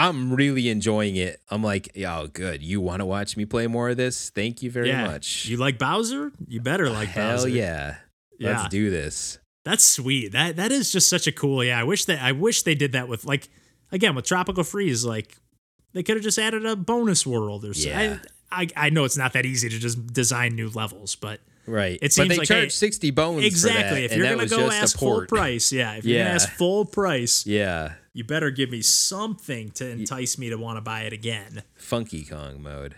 I'm really enjoying it. I'm like, oh, good. You want to watch me play more of this? Thank you very yeah. much. You like Bowser? You better like Hell Bowser. yeah. Yeah. Let's do this. That's sweet. That that is just such a cool. Yeah, I wish that I wish they did that with like again with Tropical Freeze. Like they could have just added a bonus world or something. Yeah. I, I I know it's not that easy to just design new levels, but Right. It seems but they like, charge hey, 60 bones exactly. for that, if you're gonna go ask full price, yeah. If you're gonna ask full price, Yeah. You better give me something to entice me to want to buy it again. Funky Kong mode.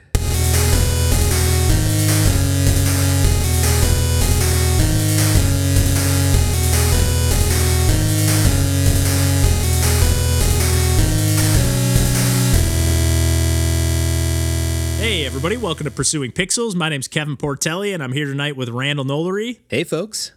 Hey everybody, welcome to Pursuing Pixels. My name's Kevin Portelli, and I'm here tonight with Randall Nolery. Hey, folks.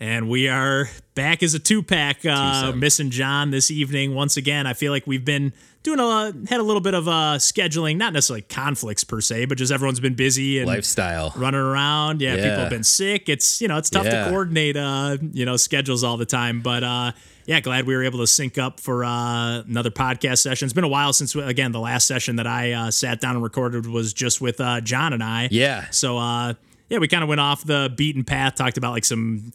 And we are back as a two pack, uh, missing John this evening once again. I feel like we've been doing a had a little bit of uh, scheduling, not necessarily conflicts per se, but just everyone's been busy and Lifestyle. running around. Yeah, people have been sick. It's you know it's tough Yeah. to coordinate uh, you know schedules all the time, but uh, yeah, glad we were able to sync up for uh, another podcast session. It's been a while since again the last session that I uh, sat down and recorded was just with uh, John and I. Yeah. So uh, yeah, we kind of went off the beaten path, talked about like some.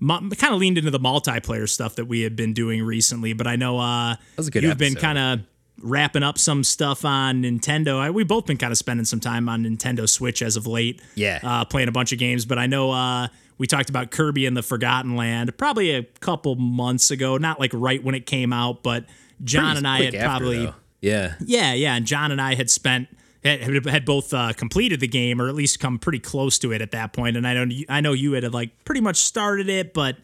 Kind of leaned into the multiplayer stuff that we had been doing recently, but I know uh, was a good you've been kind of wrapping up some stuff on Nintendo. I, we've both been kind of spending some time on Nintendo Switch as of late. Yeah. Uh, playing a bunch of games, but I know uh, we talked about Kirby and the Forgotten Land probably a couple months ago, not like right when it came out, but John Pretty and I had after, probably. though. Yeah. Yeah, yeah, and John and I had spent had, had both uh, completed the game or at least come pretty close to it at that point. And I know I know you had like pretty much started it, but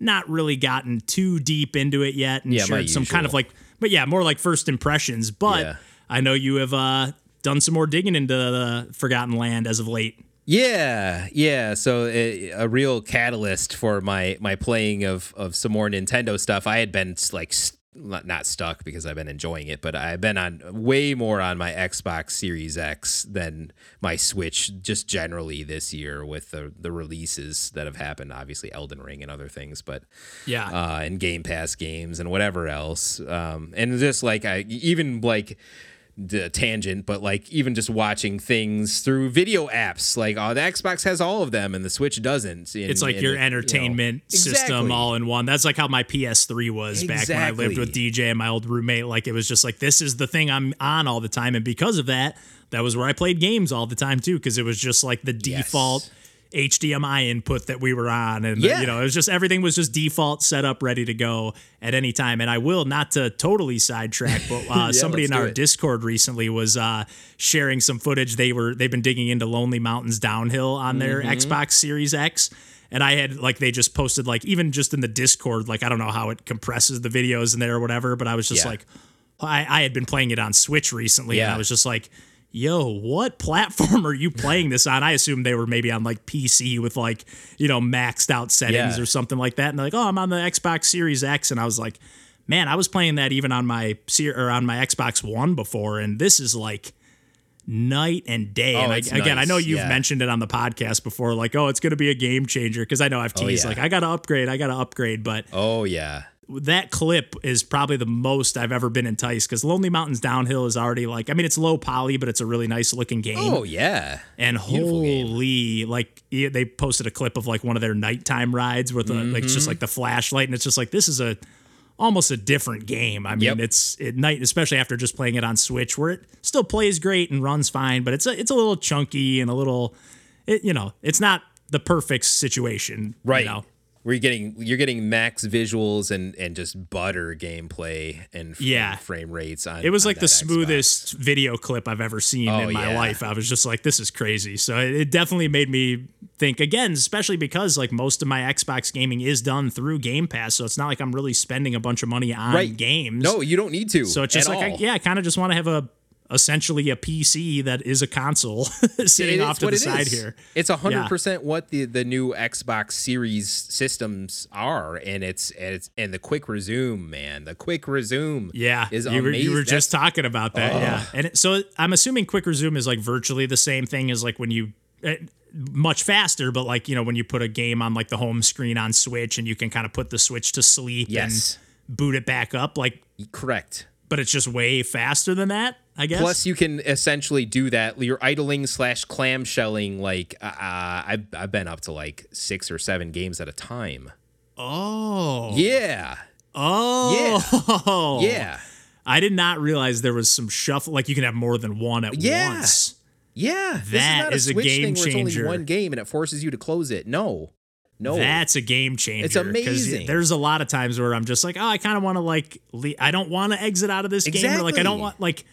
not really gotten too deep into it yet, and Yeah, some kind of like, but yeah, more like first impressions. But Yeah. I know you have uh, done some more digging into the Forgotten Land as of late. Yeah, yeah. So a, a real catalyst for my my playing of of some more Nintendo stuff. I had been like not, not stuck because I've been enjoying it, but I've been on way more on my Xbox Series X than my Switch just generally this year with the the releases that have happened. Obviously, Elden Ring and other things, but Yeah, uh, and Game Pass games and whatever else. Um, and just like I even like the tangent, but like even just watching things through video apps. Like oh, the Xbox has all of them and the Switch doesn't. And- it's like and your it- you know, entertainment system Exactly. all in one. That's like how my PS3 was back when I lived with DJ and my old roommate. Like it was just like this is the thing I'm on all the time, and because of that, that was where I played games all the time too. Because it was just like the default HDMI input that we were on, and Yeah. you know it was just everything was just default set up, ready to go at any time. And I will not to totally sidetrack, but uh, somebody in our it. Discord recently was uh, sharing some footage. They were they've been digging into Lonely Mountains Downhill on their Mm-hmm. Xbox Series X. And I had like they just posted like even just in the Discord like I don't know how it compresses the videos in there or whatever, but I was just Yeah. like I, I had been playing it on Switch recently and I was just like, yo, what platform are you playing this on? I assume they were maybe on like PC with like, you know, maxed out settings Yeah. or something like that. And they're like, oh, I'm on the Xbox Series X. And I was like, man, I was playing that even on my or on my Xbox One before, and this is like night and day. Oh, and I, again, I know you've yeah. mentioned it on the podcast before, like, oh, it's going to be a game changer because I know I've oh, teased yeah. like I got to upgrade, I got to upgrade, but Oh yeah. That clip is probably the most I've ever been enticed because Lonely Mountains Downhill is already like I mean it's low poly but it's a really nice looking game Oh yeah. and beautiful game. holy like they posted a clip of like one of their nighttime rides with a, like it's just Mm-hmm. like the flashlight and it's just like this is a almost a different game. I mean Yep. it's at night especially after just playing it on Switch where it still plays great and runs fine but it's a, it's a little chunky and a little it, you know it's not the perfect situation Right. you know Where you're getting you're getting max visuals and and just butter gameplay and f- Yeah. frame rates on. It was on like the Xbox. smoothest video clip I've ever seen Oh, in my yeah. life. I was just like, this is crazy. So it, it definitely made me think again, especially because like most of my Xbox gaming is done through Game Pass. So it's not like I'm really spending a bunch of money on Right. games. No, you don't need to. So it's just like, I, yeah, I kind of just want to have a essentially a PC that is a console sitting It off to the side is. here. It's hundred percent what the the new Xbox Series systems are, and it's and it's and the quick resume, man. The quick resume, Yeah, is you were, you were amazing. just talking about that. Yeah, and it, so I'm assuming quick resume is like virtually the same thing as like when you. eh, much faster, but like you know when you put a game on like the home screen on Switch and you can kind of put the Switch to sleep Yes. and boot it back up. Like correct. but it's just way faster than that. I guess. Plus, you can essentially do that. You're idling slash clamshelling. Like uh, I've I've been up to like six or seven games at a time. oh, Yeah, oh, yeah. Yeah. I did not realize there was some shuffle. Like you can have more than one at Yeah. once. Yeah, this That is, is a not a, game thing where it's changer. only one game and it forces you to close it. No, no. That's a game changer. It's amazing. There's a lot of times where I'm just like, oh, I kind of want to like, I don't want to exit out of this game, or like I don't want like.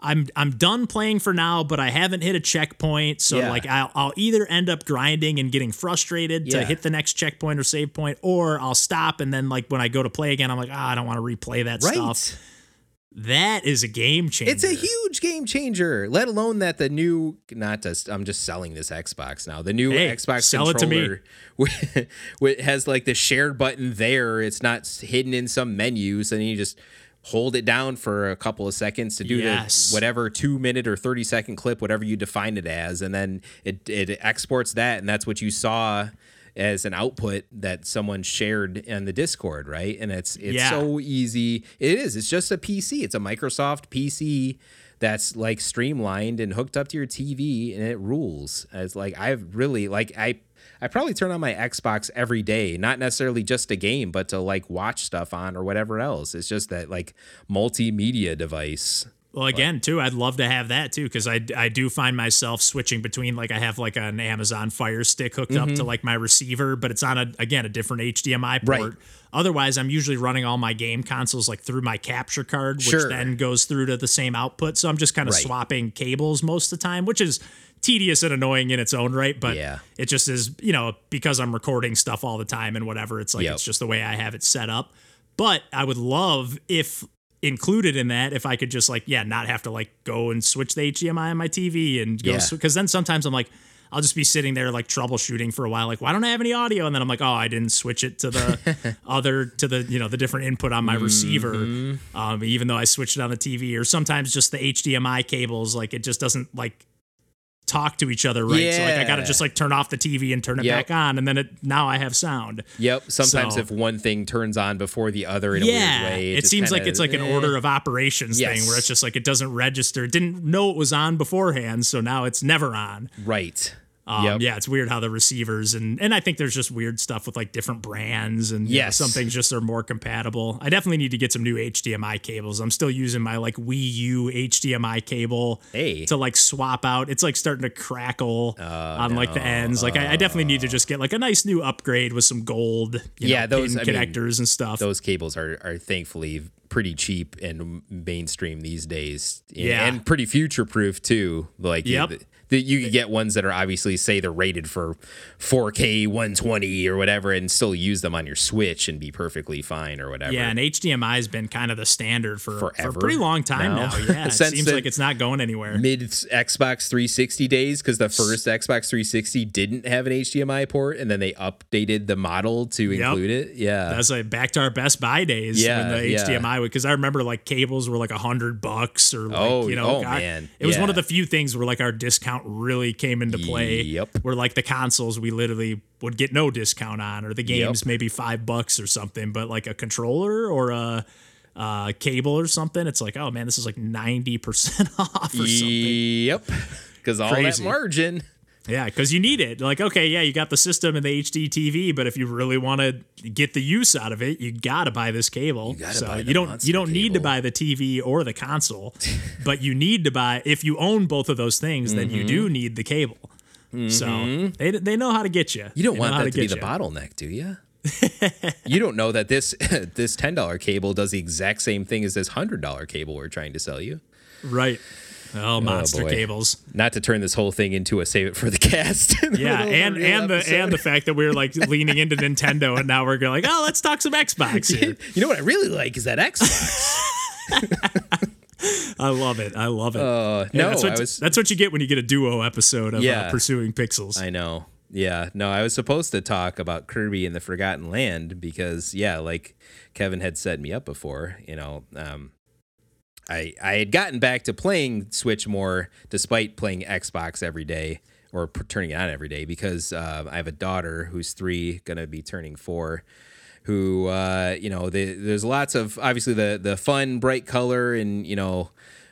I'm I'm done playing for now, but I haven't hit a checkpoint, so Yeah. like I'll, I'll either end up grinding and getting frustrated to hit the next checkpoint or save point, or I'll stop and then like when I go to play again, I'm like, ah, I don't want to replay that right. stuff. That is a game changer. It's a huge game changer. Let alone that the new not just I'm just selling this Xbox now. The new Hey, Xbox sell it to me. controller it has like the shared button there. It's not hidden in some menus, and you just hold it down for a couple of seconds to do Yes. the whatever two minute or 30 second clip, whatever you define it as, and then it it exports that, and that's what you saw as an output that someone shared in the Discord, right? And it's it's Yeah. so easy. It is. It's just a PC. It's a Microsoft PC that's like streamlined and hooked up to your TV, and it rules. It's like I've really like I. I probably turn on my Xbox every day, not necessarily just a game, but to like watch stuff on or whatever else. It's just that like multimedia device. Well, again, too, I'd love to have that too because I, I do find myself switching between like I have like an Amazon Fire Stick hooked up to like my receiver, but it's on a again a different HDMI port. Mm-hmm. Right. Otherwise, I'm usually running all my game consoles like through my capture card, which Sure. then goes through to the same output. So I'm just kind of Right. swapping cables most of the time, which is tedious and annoying in its own right. But Yeah. it just is, you know, because I'm recording stuff all the time and whatever. It's like Yep. it's just the way I have it set up. But I would love if included in that if I could just like yeah not have to like go and switch the HDMI on my TV and go Yeah. because then sometimes I'm like I'll just be sitting there like troubleshooting for a while like why don't I have any audio and then I'm like oh I didn't switch it to the other to the you know the different input on my receiver Mm-hmm. um, even though I switched it on the TV or sometimes just the HDMI cables like it just doesn't like talk to each other right so like I gotta just like turn off the TV and turn it Yep. back on and then it now I have sound Yep. Sometimes So- if one thing turns on before the other in yeah, a weird way, it, just seems like kinda, it's like an order of operations thing where it's just like it doesn't register. It didn't know it was on beforehand, so now it's never on. Right. Um, Yep. Yeah, it's weird how the receivers and and I think there's just weird stuff with like different brands and you know, some things just are more compatible. I definitely need to get some new HDMI cables. I'm still using my like Wii U HDMI cable Hey. to like swap out. It's like starting to crackle Oh, on like the ends. Like I, I definitely need to just get like a nice new upgrade with some gold, you Yeah, know, those- I mean, connectors and stuff. Those cables are are thankfully pretty cheap and mainstream these days. And- Yeah. And pretty future proof too. Like you- The, you could get ones that are obviously say they're rated for 4K 120 or whatever and still use them on your Switch and be perfectly fine or whatever. Yeah, and HDMI has been kind of the standard for, for Forever a pretty long time now. now. Yeah, it seems like it's not going anywhere. mid Xbox 360 days because the first Xbox 360 didn't have an HDMI port and then they updated the model to Yep. include it. Yeah. That's like back to our Best Buy days Yeah, when the yeah. HDMI because I remember like cables were like a hundred bucks or like Oh, you know oh, God, man. it was one of the few things where like our discount really came into play. Yep. Where like the consoles we literally would get no discount on or the games maybe five bucks or something, but like a controller or a uh, cable or something, it's like oh man, this is like ninety percent off or something. Yep. Because all Crazy. that margin. Yeah, because you need it. Like, okay, yeah, you got the system and the HD TV, but if you really want to get the use out of it, you gotta buy this cable. gotta so you don't you don't need to buy the TV or the console, but you need to buy if you own both of those things, then you Mm-hmm. do need the cable. So they, they know how to get you. You don't They want that to be get the bottleneck, do you? you don't know that this this ten dollar cable does the exact same thing as this hundred dollar cable we're trying to sell you. right? Oh, monster boy. cables. Not to turn this whole thing into a save it for the cast. Yeah, and and the and the fact that we are like leaning into Nintendo, and now we're going like, oh, let's talk some Xbox here. you know what I really like is that Xbox. I love it. I love it. Uh, Yeah, no, that's what, I was. that's what you get when you get a duo episode of Yeah. uh, pursuing pixels. I know. Yeah, no, I was supposed to talk about Kirby and the Forgotten Land because, yeah, like Kevin had set me up before, you know, um, I I had gotten back to playing Switch more despite playing Xbox every day or p- turning it on every day because uh, I have a daughter who's three, gonna be turning four who uh, you know the, there's lots of obviously the the fun bright color and you know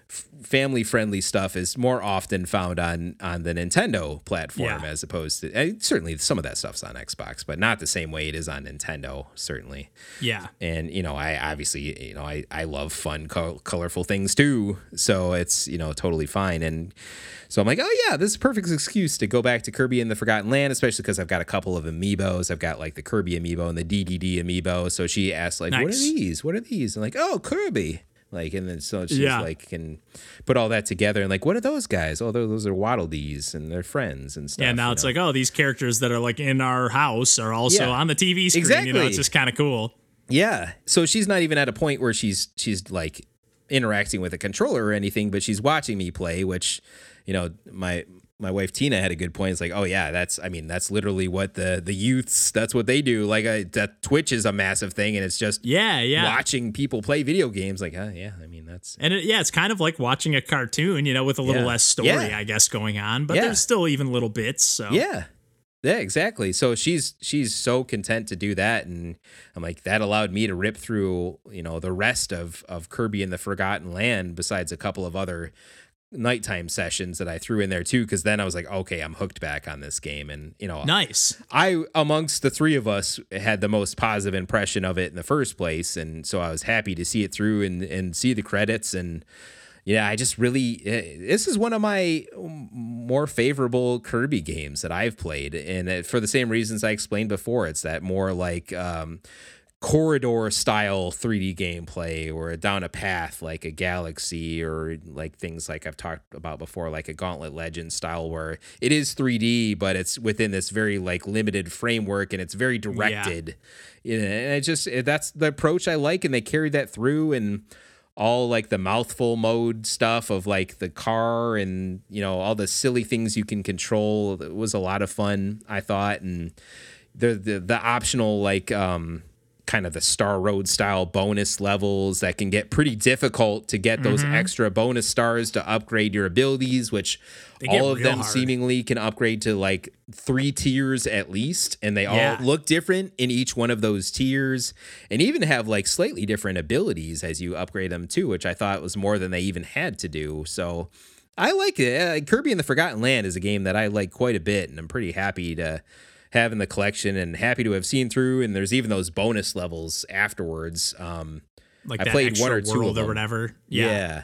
family friendly stuff is more often found on on the Nintendo platform Yeah. as opposed to eh, certainly some of that stuff's on Xbox, but not the same way it is on Nintendo certainly. Yeah. And you know, I obviously you know I I love fun col- colorful things too, so it's you know totally fine and. So I'm like, oh yeah, this is a perfect excuse to go back to Kirby in the Forgotten Land, especially because I've got a couple of amiibos. I've got like the Kirby amiibo and the Dedede amiibo. So she asked like, what are these? What are these? And like, oh Kirby. Like and then so she's Yeah. like can put all that together and like what are those guys? Oh, those, are Waddle Dees and they're friends and stuff. Yeah, now it's know? like, oh, these characters that are like in our house are also Yeah. on the TV screen. You know, it's just kind of cool. Yeah. So she's not even at a point where she's she's like interacting with a controller or anything, but she's watching me play, which, you know, my my wife Tina had a good point. It's like, oh yeah, that's I mean, that's literally what the the youths that's what they do. Like I, that Twitch is a massive thing and it's just Yeah, yeah. watching people play video games like, uh, yeah, I mean, that's And it, yeah, it's kind of like watching a cartoon, you know, with a little Yeah. less story, Yeah. I guess, going on. But Yeah. there's still even little bits. So Yeah. Yeah, exactly. So she's she's so content to do that and I'm like that allowed me to rip through, you know, the rest of of Kirby and the Forgotten Land besides a couple of other nighttime sessions that I threw in there too cuz then I was like, okay, I'm hooked back on this game. And, you know, nice. I amongst the three of us had the most positive impression of it in the first place. And so I was happy to see it through and and see the credits. And yeah, I just really eh, this is one of my more favorable Kirby games that I've played. And it, for the same reasons I explained before it's that more like um corridor style 3D gameplay or down a path like a galaxy or like things like I've talked about before like a Gauntlet Legend style where it is 3D but it's within this very like limited framework and it's very directed. Yeah. And it just that's the approach I like and they carried that through and all like the mouthful mode stuff of like the car and you know all the silly things you can control it was a lot of fun I thought and the the, the optional like um kind of the Star Road style bonus levels that can get pretty difficult to get those extra bonus stars to upgrade your abilities, which all of them hard. seemingly can upgrade to like three tiers at least. And they Yeah. all look different in each one of those tiers and even have like slightly different abilities as you upgrade them too, which I thought was more than they even had to do. So I like it. Uh, Kirby and the Forgotten Land is a game that I like quite a bit, and I'm pretty happy to have in the collection and happy to have seen through. And there's even those bonus levels afterwards. Um, Like I that played one or two world of or whatever. yeah. Yeah.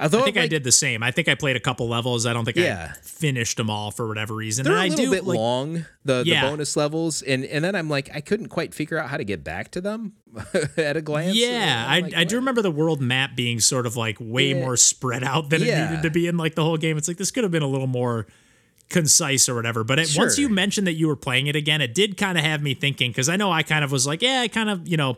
Although I think I did the same. I think I played a couple levels. I don't think Yeah. I finished them all for whatever reason. They're and a I little do bit like long, the, Yeah. the bonus levels, and and then I'm like, I couldn't quite figure out how to get back to them at a glance. Yeah, I'm like, I do remember the world map being sort of like way Yeah. more spread out than it needed to be in like the whole game. It's like this could have been a little more concise or whatever. But it, once you mentioned that you were playing it again, it did kind of have me thinking because I know I kind of was like, yeah, I kind of you know.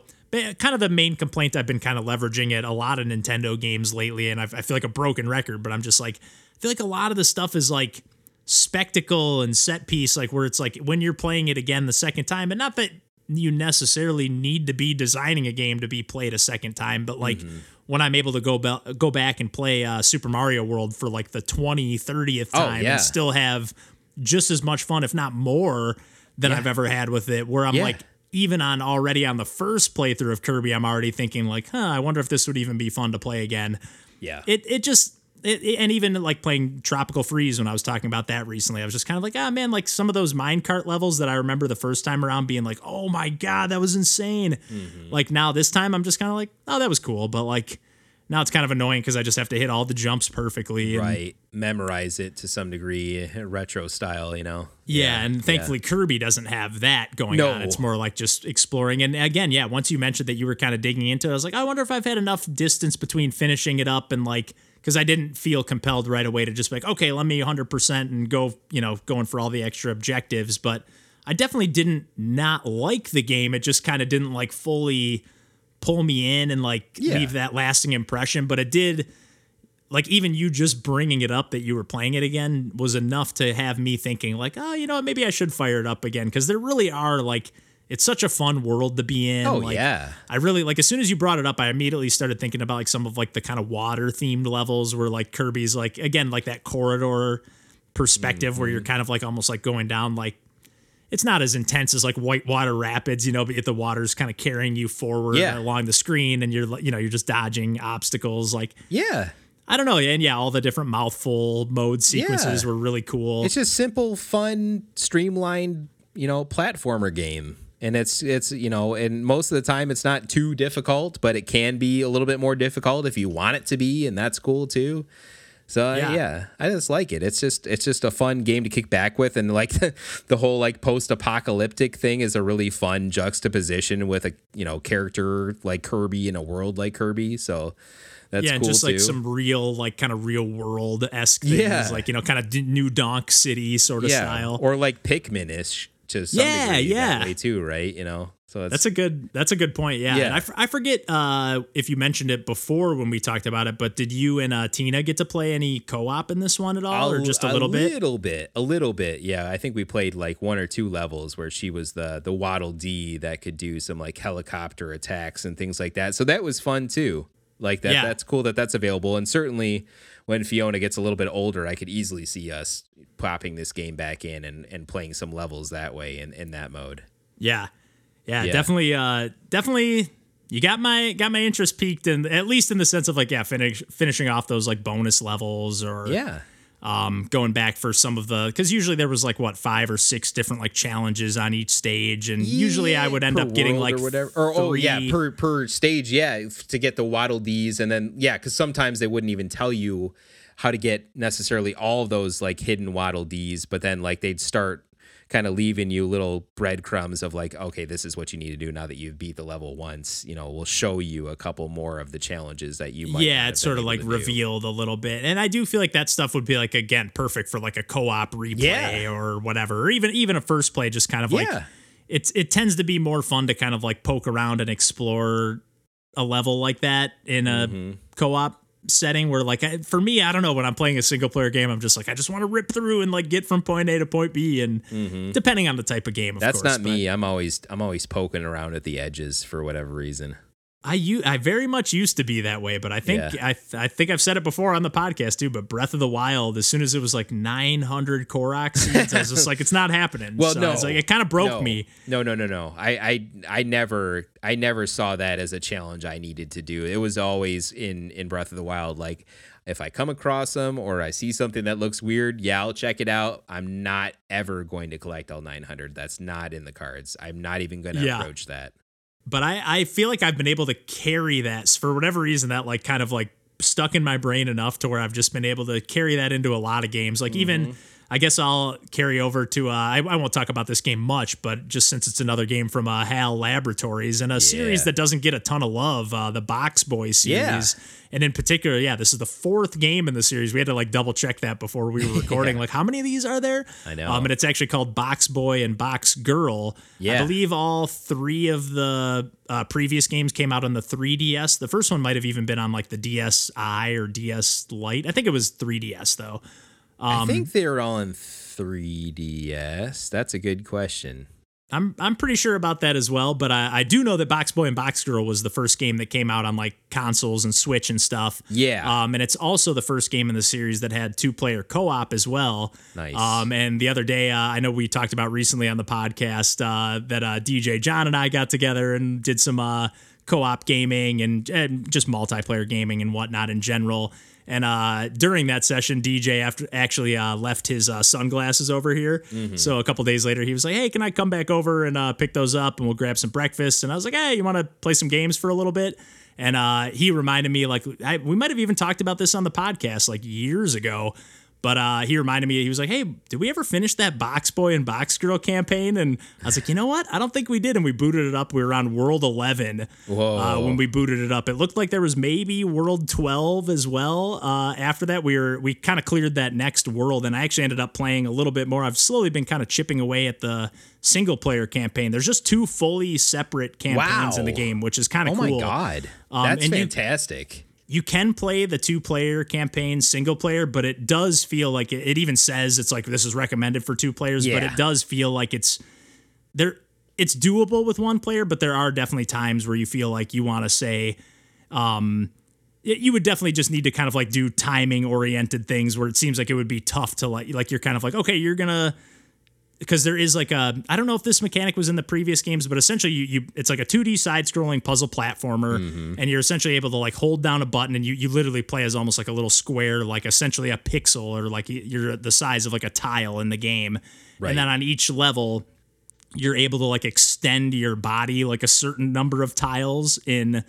Kind of the main complaint I've been kind of leveraging at a lot of Nintendo games lately, and I've, I feel like a broken record, but I'm just like, I feel like a lot of the stuff is like spectacle and set piece, like where it's like when you're playing it again the second time, and not that you necessarily need to be designing a game to be played a second time, but like Mm-hmm. When I'm able to go be- go back and play uh, Super Mario World for like the 20, 30th Oh, time yeah. and still have just as much fun, if not more, than Yeah. I've ever had with it, where I'm Yeah. like, even on already on the first playthrough of Kirby, I'm already thinking like, huh, I wonder if this would even be fun to play again Yeah. it it just it, it- and even like playing Tropical Freeze when I was talking about that recently, I was just kind of like, ah man, like some of those minecart levels that I remember the first time around being like, oh my god, that was insane. Mm-hmm. Like now this time I'm just kind of like, oh that was cool, but like now it's kind of annoying because I just have to hit all the jumps perfectly. And, right. Memorize it to some degree, retro style, you know. Yeah, and thankfully Kirby doesn't have that going No. on. It's more like just exploring. And again, yeah, once you mentioned that you were kind of digging into it, I was like, I wonder if I've had enough distance between finishing it up and like because I didn't feel compelled right away to just be like, okay, let me 100% and go, you know, going for all the extra objectives. But I definitely didn't not like the game. It just kind of didn't like fully pull me in and like Yeah. leave that lasting impression. But it did like even you just bringing it up that you were playing it again was enough to have me thinking like oh you know what maybe i should fire it up again because there really are like it's such a fun world to be in Oh like, yeah. i really like as soon as you brought it up i immediately started thinking about like some of like the kind of water themed levels where like kirby's like again like that corridor perspective where Mm-hmm. you're kind of like almost like going down like it's not as intense as like whitewater rapids, you know, but the water's kind of carrying you forward Yeah. along the screen and you're you know, you're just dodging obstacles like Yeah. I don't know, and yeah, all the different mouthful mode sequences Yeah. were really cool. It's just simple, fun, streamlined, you know, platformer game. And it's it's you know, and most of the time it's not too difficult, but it can be a little bit more difficult if you want it to be, and that's cool too. So uh, Yeah. yeah. I just like it. It's just it's just a fun game to kick back with, and like the whole like post-apocalyptic thing is a really fun juxtaposition with a you know character like Kirby in a world like Kirby. So that's yeah, cool just too. like some real, like kind of real world esque things, Yeah. like you know, kind of d- New Donk City sort of yeah, style. or like Pikmin-ish to some Yeah, degree yeah. that way too, right? You know, so it's, That's a good. That's a good point. Yeah, Yeah. I, f- I forget uh, if you mentioned it before when we talked about it, but did you and uh, Tina get to play any co-op in this one at all, or just a little bit? little bit, a little bit. Yeah, I think we played like one or two levels where she was the the Waddle Dee that could do some like helicopter attacks and things like that. So that was fun too. Like that, Yeah. that's cool that that's available. And certainly, when Fiona gets a little bit older, I could easily see us popping this game back in and, and playing some levels that way in, in that mode. Yeah. yeah, Yeah. definitely. Uh, definitely. You got my got my interest peaked, in at least in the sense of like yeah, finish, finishing off those like bonus levels or Yeah, um, going back for some of the because usually there was like what five or six different like challenges on each stage, and usually I would end up getting like or whatever. Or oh yeah, per per stage, yeah, to get the waddle dees, and then yeah, because sometimes they wouldn't even tell you how to get necessarily all of those like hidden waddle dees, but then like they'd start kind of leaving you little breadcrumbs of like, okay, this is what you need to do now that you've beat the level once. You know, we'll show you a couple more of the challenges that you might. yeah, it's sort of like to do. revealed a little bit, and I do feel like that stuff would be like again perfect for like a co-op replay Yeah. or whatever, or even even a first play, just kind of like Yeah. it's it tends to be more fun to kind of like poke around and explore a level like that in a Mm-hmm. co-op setting where like I, for me I don't know when I'm playing a single player game I'm just like I just want to rip through and like get from point A to point B and depending on the type of game of Mm-hmm. That's course not me. I'm always I'm always poking around at the edges for whatever reason. I u- I very much used to be that way but I think Yeah. I th- I think I've said it before on the podcast too but Breath of the Wild as soon as it was like 900 Korok seeds I was just like it's not happening Well, So no, it's like it kind of broke no. me No, no, no, no. I, I, I never, I never saw that as a challenge I needed to do. It was always in in Breath of the Wild. Like, if I come across them or I see something that looks weird, yeah, I'll check it out. I'm not ever going to collect all 900. That's not in the cards. I'm not even going to Yeah. approach that. But I, I feel like I've been able to carry that for whatever reason that like kind of like stuck in my brain enough to where I've just been able to carry that into a lot of games. Like even mm-hmm. I guess I'll carry over to uh, I, I won't talk about this game much, but just since it's another game from uh, HAL Laboratories and a series that doesn't get a ton of love, uh, the Box Boy series. And in particular, yeah, this is the fourth game in the series. We had to like double check that before we were recording. Like, how many of these are there? I know. Um, and it's actually called Box Boy and Box Girl. Yeah. I believe all three of the uh, previous games came out on the 3DS. The first one might have even been on like the DSi or DS Lite. I think it was 3DS though. I Um, think they're all in 3DS. That's a good question. I'm I'm pretty sure about that as well, but I, I do know that Box Boy and Box Girl was the first game that came out on like consoles and Switch and stuff. Yeah. Um, and it's also the first game in the series that had two player co op as well. Nice. Um, and the other day, uh, I know we talked about recently on the podcast uh, that uh, DJ John and I got together and did some uh, co op gaming and, and just multiplayer gaming and whatnot in general. And uh, during that session, DJ after actually uh, left his uh, sunglasses over here. So a couple days later, he was like, "Hey, can I come back over and uh, pick those up and we'll grab some breakfast?" And I was like, "Hey, you want to play some games for a little bit?" And uh, he reminded me, like, I, we might have even talked about this on the podcast like years ago. But uh, he reminded me, he was like, hey, did we ever finish that Box Boy and Box Girl campaign? And I was like, you know what? I don't think we did. And we booted it up. We were on World 11 uh, when we booted it up. It looked like there was maybe World 12 as well. Uh, after that, we were we kind of cleared that next world. And I actually ended up playing a little bit more. I've slowly been kind of chipping away at the single player campaign. There's just two fully separate campaigns in the game, which is kind of oh of my cool. God. Um, That's and you- fantastic. You can play the two player campaign single player, but it does feel like it, it even says it's like this is recommended for two players, but it does feel like it's there it's doable with one player, but there are definitely times where you feel like you want to say um you would definitely just need to kind of like do timing oriented things where it seems like it would be tough to like like you're kind of like okay you're gonna because there is like a I don't know if this mechanic was in the previous games, but essentially you, you it's like a 2D side scrolling puzzle platformer, Mm-hmm. and you're essentially able to like hold down a button and you you literally play as almost like a little square, like essentially a pixel or like you're the size of like a tile in the game, Right. and then on each level you're able to like extend your body like a certain number of tiles in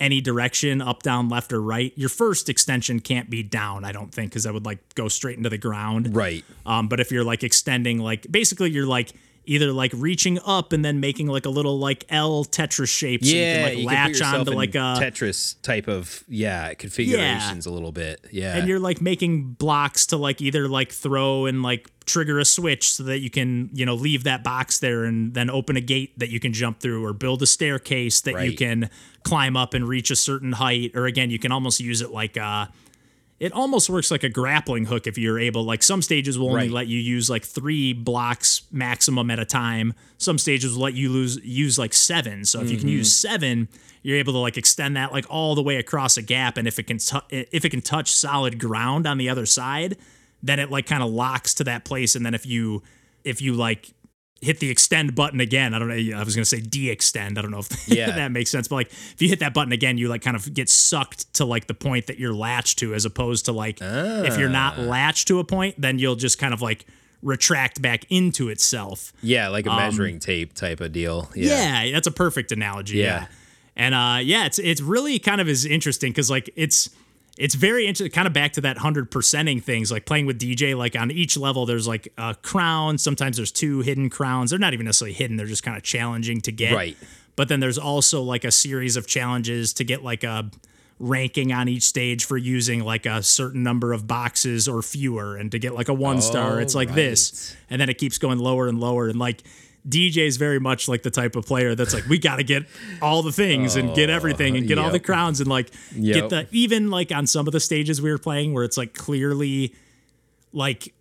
any direction up down left or right your first extension can't be down i don't think because that would like go straight into the ground Right. um, but if you're like extending, like basically you're like either like reaching up and then making like a little like L Tetris shape, so Yeah, you can like you latch yourself onto like a Tetris type of yeah configurations a little bit. Yeah. and you're like making blocks to like either like throw and like trigger a switch so that you can you know leave that box there and then open a gate that you can jump through or build a staircase that you can climb up and reach a certain height or again you can almost use it like uh it almost works like a grappling hook if you're able like some stages will only Right. let you use like three blocks maximum at a time some stages will let you lose use like seven so if you can Mm-hmm. use seven you're able to like extend that like all the way across a gap and if it can tu- if it can touch solid ground on the other side then it like kind of locks to that place and then if you if you like hit the extend button again i don't know i was going to say de-extend i don't know if Yeah. that makes sense but like if you hit that button again you like kind of get sucked to like the point that you're latched to as opposed to like if you're not Ah. latched to a point then you'll just kind of like retract back into itself yeah, like a measuring tape type of deal. Yeah. um, yeah, that's a perfect analogy. Yeah. Yeah. And uh yeah, it's it's really kind of is interesting cuz like it's it's very interesting kind of back to that 100 percenting things like playing with DJ like on each level there's like a crown, sometimes there's two hidden crowns. They're not even necessarily hidden, they're just kind of challenging to get. Right. But then there's also like a series of challenges to get like a ranking on each stage for using like a certain number of boxes or fewer and to get like a one star it's like this and then it keeps going lower and lower and like DJ is very much like the type of player that's like we got to get all the things and get everything and get all the crowns and like get the even like on some of the stages we were playing where it's like clearly like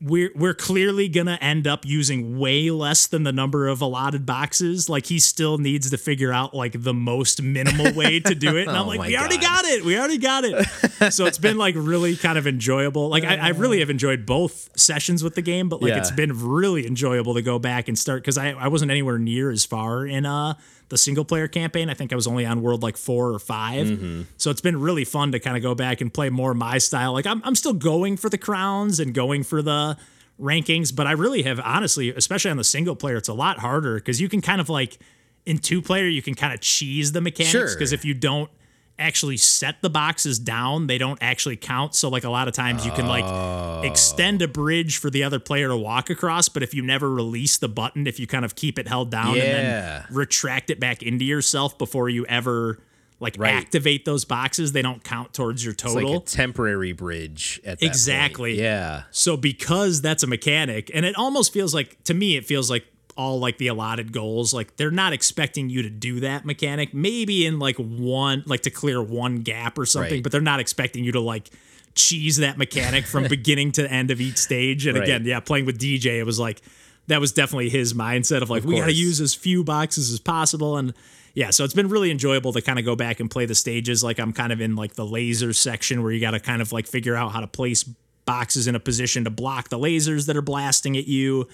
we're we're clearly gonna end up using way less than the number of allotted boxes. Like he still needs to figure out like the most minimal way to do it. And I'm Oh like, my we already got it. We already got it. so it's been like really kind of enjoyable. Like I, I really have enjoyed both sessions with the game, but like Yeah. it's been really enjoyable to go back and start because I, I wasn't anywhere near as far in uh the single player campaign. I think I was only on world like four or 5 Mm-hmm. So it's been really fun to kind of go back and play more my style. Like I'm I'm still going for the crowns and going for the rankings, but I really have honestly, especially on the single player, it's a lot harder because you can kind of like in two player you can kind of cheese the mechanics Sure. because if you don't actually set the boxes down, they don't actually count. So like a lot of times you can like extend a bridge for the other player to walk across, but if you never release the button, if you kind of keep it held down and then retract it back into yourself before you ever like Right. activate those boxes, they don't count towards your It's total. like a temporary bridge at that point. Exactly. Yeah. So because that's a mechanic, and it almost feels like to me, it feels like all like the allotted goals, like they're not expecting you to do that mechanic. Maybe in like one, like to clear one gap or something, Right. but they're not expecting you to like cheese that mechanic from beginning to end of each stage. And Right. again, yeah, playing with DJ, it was like that was definitely his mindset of like we got to use as few boxes as possible and. Yeah, so it's been really enjoyable to kind of go back and play the stages. Like I'm kind of in like the laser section where you got to kind of like figure out how to place boxes in a position to block the lasers that are blasting at you.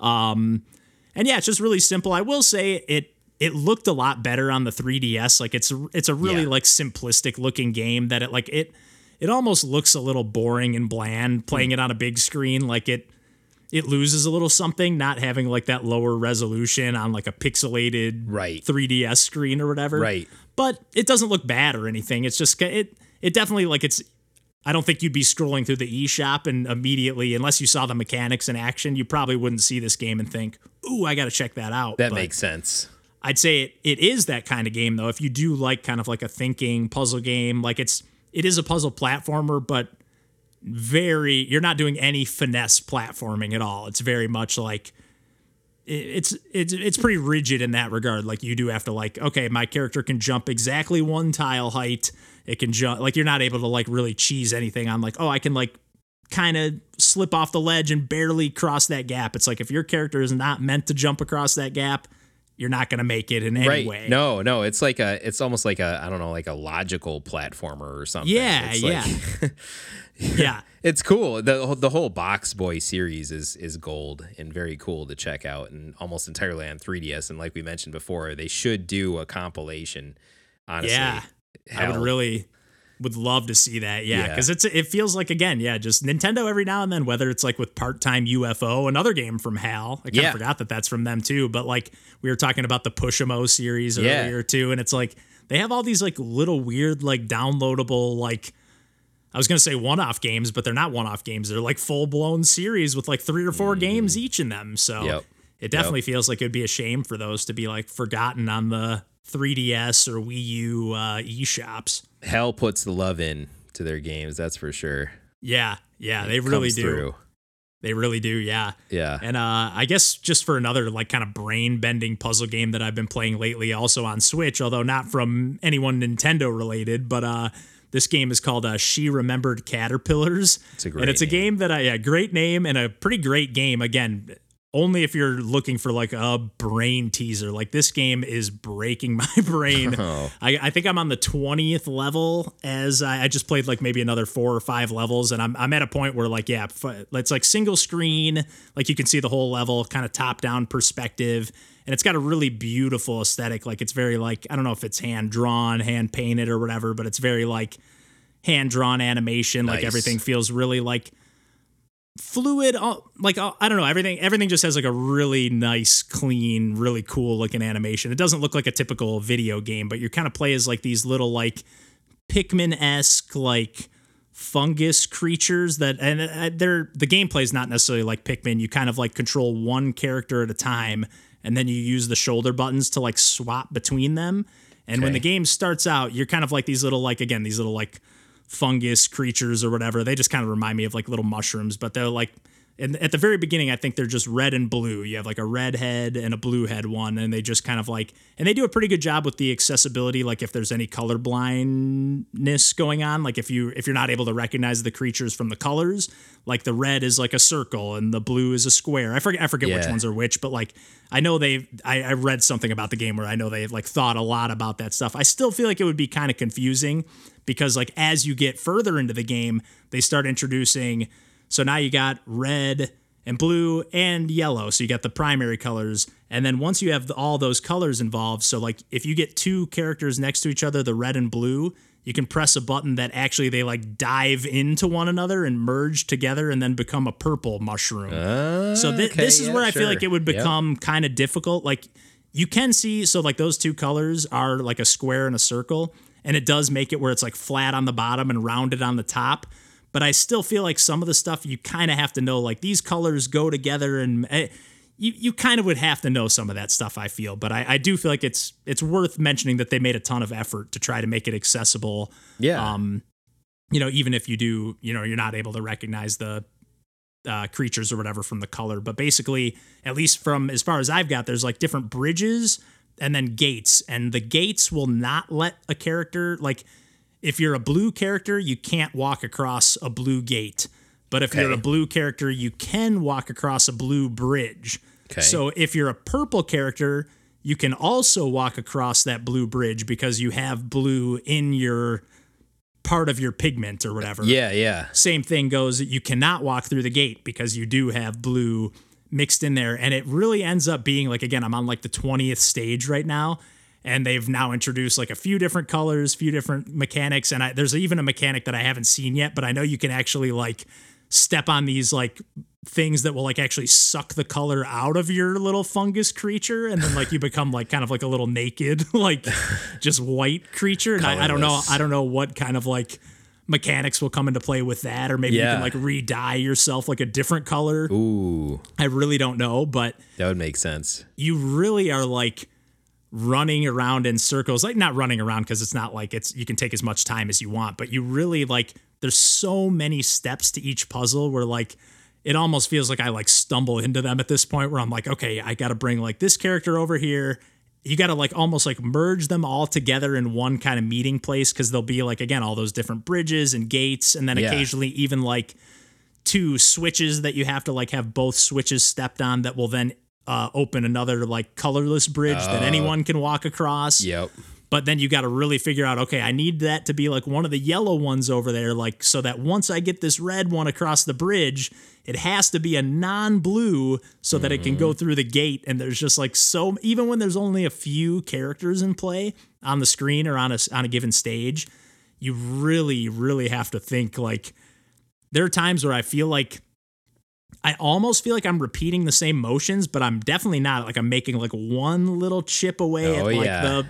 Um, and yeah, it's just really simple. I will say it it looked a lot better on the 3DS. Like it's it's a really Yeah. like simplistic looking game that it like it it almost looks a little boring and bland playing hmm. it on a big screen. Like it it loses a little something not having like that lower resolution on like a pixelated Right. 3DS screen or whatever. Right. But it doesn't look bad or anything. It's just it it definitely like it's I don't think you'd be scrolling through the eShop and immediately, unless you saw the mechanics in action, you probably wouldn't see this game and think, "Ooh, I got to check that out." That But makes sense. I'd say it, it is that kind of game though. If you do like kind of like a thinking puzzle game, like it's it is a puzzle platformer, but very you're not doing any finesse platforming at all. It's very much like it's it's it's pretty rigid in that regard. Like you do have to like okay, my character can jump exactly one tile height. It can jump like you're not able to like really cheese anything on like oh I can like kind of slip off the ledge and barely cross that gap. It's like if your character is not meant to jump across that gap, you're not going to make it in any right. way. No, no, it's like a, it's almost like a, I don't know, like a logical platformer or something. Yeah, It's yeah. like- Yeah. it's cool. the The whole Box Boy series is is gold and very cool to check out, and almost entirely on 3DS. And like we mentioned before, they should do a compilation. Honestly, Yeah. I would really would love to see that. Yeah, Yeah. because it's it feels like again, yeah, just Nintendo every now and then. Whether it's like with part time UFO, another game from HAL. I kind of Yeah. forgot that that's from them too. But like we were talking about the Pushimo series Yeah. earlier too, and it's like they have all these like little weird like downloadable like. I was gonna say one-off games, but they're not one-off games. They're like full-blown series with like three or 4 games each in them. So. Yep. it definitely feels like it'd be a shame for those to be like forgotten on the 3DS or Wii U uh, eShops. HAL puts the love in to their games. That's for sure. Yeah, yeah, they It really do. through. They really do. Yeah, Yeah. and uh, I guess just for another like kind of brain-bending puzzle game that I've been playing lately, also on Switch, although not from anyone Nintendo related, but uh, this game is called uh, She Remembered Caterpillars. It's a great and it's a name. game that I yeah, great name and a pretty great game. Again, only if you're looking for like a brain teaser. Like this game is breaking my brain. Oh. I, I think I'm on the 20th level as I, I just played like maybe another four or five levels. And I'm, I'm at a point where like, yeah, it's like single screen. Like you can see the whole level kind of top down perspective. And it's got a really beautiful aesthetic. Like it's very like, I don't know if it's hand drawn, hand painted or whatever, but it's very like hand drawn animation. Like everything feels really like fluid uh, like uh, i don't know everything everything just has like a really nice clean really cool looking animation it doesn't look like a typical video game but you kind of play as like these little like pikmin-esque like fungus creatures that and uh, they're the gameplay is not necessarily like pikmin you kind of like control one character at a time and then you use the shoulder buttons to like swap between them and when the game starts out you're kind of like these little like again these little like fungus creatures or whatever. They just kind of remind me of like little mushrooms, but they're like and at the very beginning, I think they're just red and blue. You have like a red head and a blue head one, and they just kind of like, and they do a pretty good job with the accessibility. Like if there's any color blindness going on, like if you if you're not able to recognize the creatures from the colors, like the red is like a circle and the blue is a square. I forget I forget which ones are which, but like I know they I, I read something about the game where I know they like thought a lot about that stuff. I still feel like it would be kind of confusing because like as you get further into the game, they start introducing so now you got red and blue and yellow. So you got the primary colors. And then once you have the, all those colors involved, so like if you get two characters next to each other, the red and blue, you can press a button that actually they like dive into one another and merge together and then become a purple mushroom. so thi- okay, this is yeah, where I feel like it would Yep. become kind of difficult. Like you can see, so like those two colors are like a square and a circle, and it does make it where it's like flat on the bottom and rounded on the top. But I still feel like some of the stuff you kind of have to know, like these colors go together, and eh, you you kind of would have to know some of that stuff. I feel, but I, I do feel like it's it's worth mentioning that they made a ton of effort to try to make it accessible Yeah. um, you know, even if you do, you know, you're not able to recognize the uh, creatures or whatever from the color. But basically, at least from as far as I've got, there's like different bridges and then gates, and the gates will not let a character like if you're a blue character, you can't walk across a blue gate. But if you're a blue character, you can walk across a blue bridge. Okay. So if you're a purple character, you can also walk across that blue bridge because you have blue in your part of your pigment or whatever. yeah, yeah. Same thing goes, you cannot walk through the gate because you do have blue mixed in there. And it really ends up being like, again, I'm on like the 20th stage right now. And they've now introduced like a few different colors, few different mechanics. And I, there's even a mechanic that I haven't seen yet, but I know you can actually like step on these like things that will like actually suck the color out of your little fungus creature and then like you become like kind of like a little naked like just white creature and I, I don't know i don't know what kind of like mechanics will come into play with that or maybe you can like re-dye yourself like a different color Ooh, i really don't know but that would make sense. you really are like running around in circles like not running around because it's not like it's you can take as much time as you want but you really like there's so many steps to each puzzle where like it almost feels like i like stumble into them at this point where i'm like okay i gotta bring like this character over here you gotta like almost like merge them all together in one kind of meeting place because there'll be like again all those different bridges and gates and then Yeah. occasionally even like two switches that you have to like have both switches stepped on that will then uh, open another like colorless bridge that anyone can walk across. Yep. But then you got to really figure out, okay, I need that to be like one of the yellow ones over there, like so that once I get this red one across the bridge, it has to be a non-blue so that it can go through the gate. And there's just like so even when there's only a few characters in play on the screen or on a on a given stage, you really, really have to think like there are times where I feel like I almost feel like I'm repeating the same motions, but I'm definitely not. Like I'm making like one little chip away Oh, at like yeah. the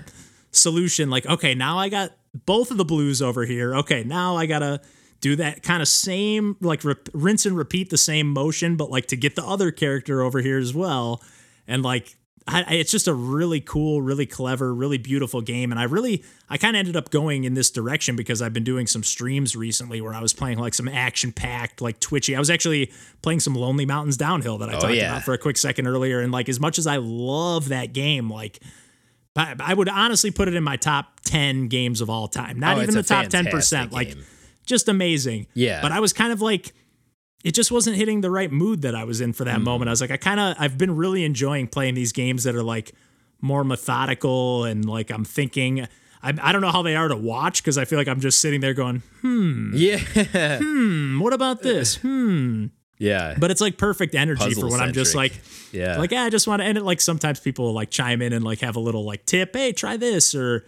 solution. Like, okay, now I got both of the blues over here. Okay, now I gotta do that kind of same like rinse and repeat the same motion, but like to get the other character over here as well. And like I, it's just a really cool, really clever, really beautiful game. And I really, I kind of ended up going in this direction because I've been doing some streams recently where I was playing like some action packed, like twitchy. I was actually playing some Lonely Mountains Downhill that I talked yeah. about for a quick second earlier. And like, as much as I love that game, like, I, I would honestly put it in my top 10 games of all time. Not Oh, even the top 10%. fantastic Like, just amazing. Yeah. But I was kind of like, it just wasn't hitting the right mood that I was in for that moment. I was like, I kind of, I've been really enjoying playing these games that are like more methodical and like I'm thinking. I, I don't know how they are to watch because I feel like I'm just sitting there going, hmm. Yeah. hmm, what about this? Hmm. yeah. But it's like perfect energy for when I'm just like, yeah. like yeah, I just want to end it. Like sometimes people like chime in and like have a little like tip, hey, try this or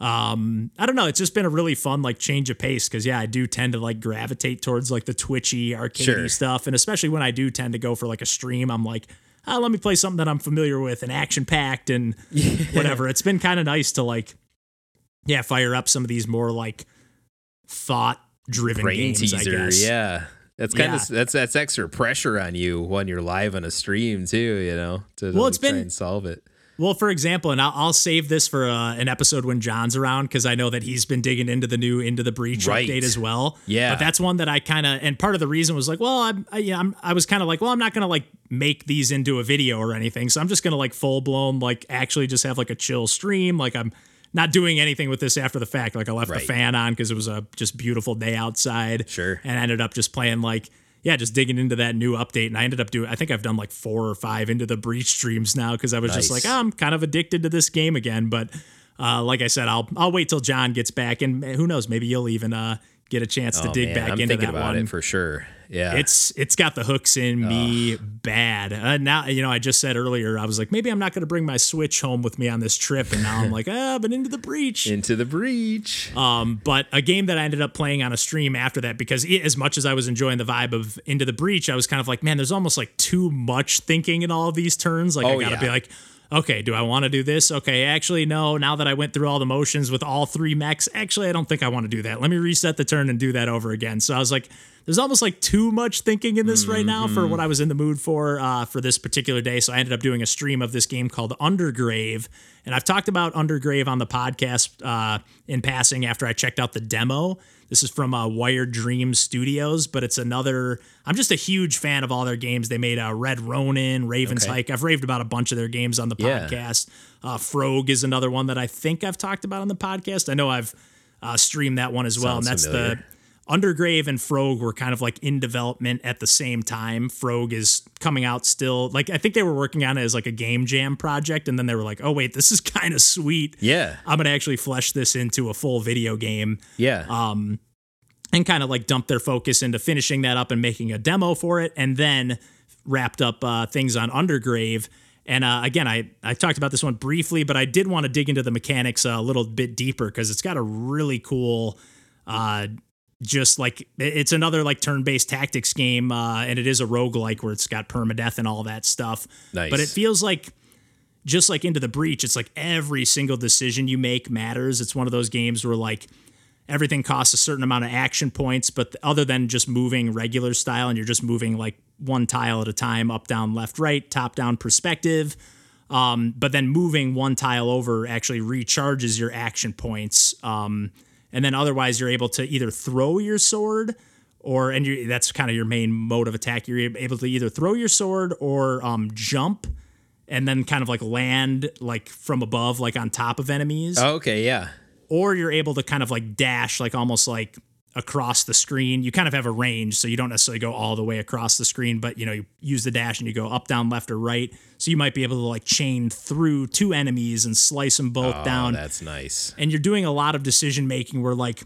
um I don't know. It's just been a really fun like change of pace because yeah, I do tend to like gravitate towards like the twitchy arcadey Sure. stuff, and especially when I do tend to go for like a stream, I'm like. Oh, let me play something that I'm familiar with and action packed and whatever. It's been kind of nice to like, yeah, fire up some of these more like thought driven brain games. I teaser. guess. Yeah. That's kind Yeah. of that's that's extra pressure on you when you're live on a stream too. You know, to Well, it's try been- and solve it. Well, for example, and I'll, I'll save this for uh, an episode when John's around because I know that he's been digging into the new Into the Breach Right. update as well. Yeah. but that's one that I kind of and part of the reason was like, well, I'm, I, yeah, I'm I was kind of like, well, I'm not gonna like make these into a video or anything, so I'm just gonna like full blown like actually just have like a chill stream. Like I'm not doing anything with this after the fact. Like I left Right. the fan on because it was a just beautiful day outside. Sure. and I ended up just playing like. Yeah, just digging into that new update, and I ended up doing. I think I've done like four or five into the breach streams now because I was just like, oh, I'm kind of addicted to this game again. But uh, like I said, I'll I'll wait till John gets back, and who knows, maybe you'll even uh, get a chance to Oh, dig man, back I'm into thinking that about one. it for sure. Yeah. it's it's got the hooks in me bad. Uh, now you know I just said earlier I was like maybe I'm not going to bring my Switch home with me on this trip, and now I'm like ah, but into the breach. into the breach. Um, but a game that I ended up playing on a stream after that because it, as much as I was enjoying the vibe of Into the Breach, I was kind of like, man, there's almost like too much thinking in all of these turns. Like I Oh, gotta yeah. be like, okay, do I want to do this? Okay, actually, no. Now that I went through all the motions with all three mechs, actually, I don't think I want to do that. Let me reset the turn and do that over again. So I was like, there's almost like too much thinking in this right now Mm-hmm. for what I was in the mood for uh, for this particular day. So I ended up doing a stream of this game called Undergrave, and I've talked about Undergrave on the podcast uh, in passing after I checked out the demo. This is from uh, Wired Dreams Studios, but it's another. I'm just a huge fan of all their games. They made uh, Red Ronin, Raven's Okay. Hike. I've raved about a bunch of their games on the Yeah. podcast. Uh, Frog is another one that I think I've talked about on the podcast. I know I've uh, streamed that one as well, and that's familiar. the Undergrave and Frog were kind of like in development at the same time. Frog is coming out still. Like I think they were working on it as like a game jam project, and then they were like, "Oh wait, this is kind of sweet. Yeah. I'm gonna actually flesh this into a full video game." Yeah. Um, and kind of like dump their focus into finishing that up and making a demo for it, and then wrapped up uh, things on Undergrave. And uh, again, I, I talked about this one briefly, but I did want to dig into the mechanics a little bit deeper because it's got a really cool, uh, just like it's another like turn-based tactics game, uh, and it is a roguelike where it's got permadeath and all that stuff. Nice. But it feels like just like into the breach, it's like every single decision you make matters. It's one of those games where like everything costs a certain amount of action points, but other than just moving regular style and you're just moving like one tile at a time, up, down, left, right, top, down perspective. Um, but then moving one tile over actually recharges your action points. Um, and then otherwise you're able to either throw your sword or, and you that's kind of your main mode of attack. You're able to either throw your sword or um, jump and then kind of like land like from above, like on top of enemies Oh, okay. Yeah. or you're able to kind of like dash like almost like across the screen. You kind of have a range, so you don't necessarily go all the way across the screen, but you know, you use the dash and you go up, down, left, or right. So you might be able to like chain through two enemies and slice them both Oh, down. that's nice. And you're doing a lot of decision making where like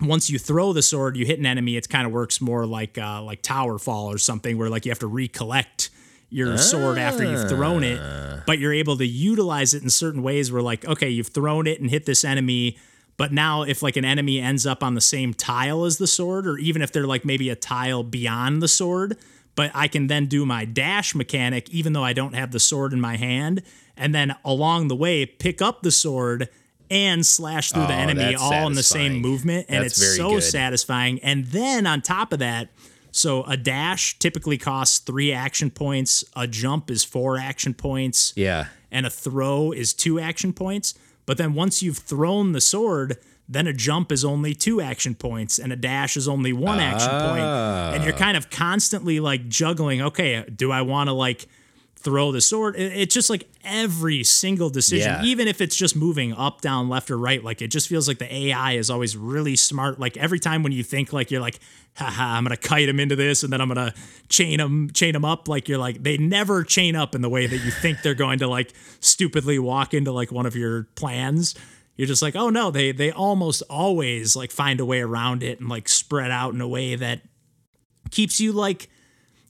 once you throw the sword, you hit an enemy, it kind of works more like uh, like Tower Fall or something where like you have to recollect your sword after you've thrown it, but you're able to utilize it in certain ways where like okay, you've thrown it and hit this enemy, but now if like an enemy ends up on the same tile as the sword or even if they're like maybe a tile beyond the sword, but I can then do my dash mechanic even though I don't have the sword in my hand and then along the way pick up the sword and slash through the Oh, enemy that's all in the same movement and That's it's so good. satisfying and then on top of that so a dash typically costs 3 action points a jump is 4 action points Yeah. and a throw is 2 action points but then once you've thrown the sword then a jump is only 2 action points and a dash is only 1 action point. And you're ah. kind of constantly like juggling okay do I want to like throw the sword. It's just like every single decision, Yeah. even if it's just moving up, down, left, or right. Like it just feels like the AI is always really smart. Like every time when you think like you're like, haha, I'm gonna kite him into this, and then I'm gonna chain him, chain him up. Like you're like they never chain up in the way that you think they're going to like stupidly walk into like one of your plans. You're just like, oh no, they they almost always like find a way around it and like spread out in a way that keeps you like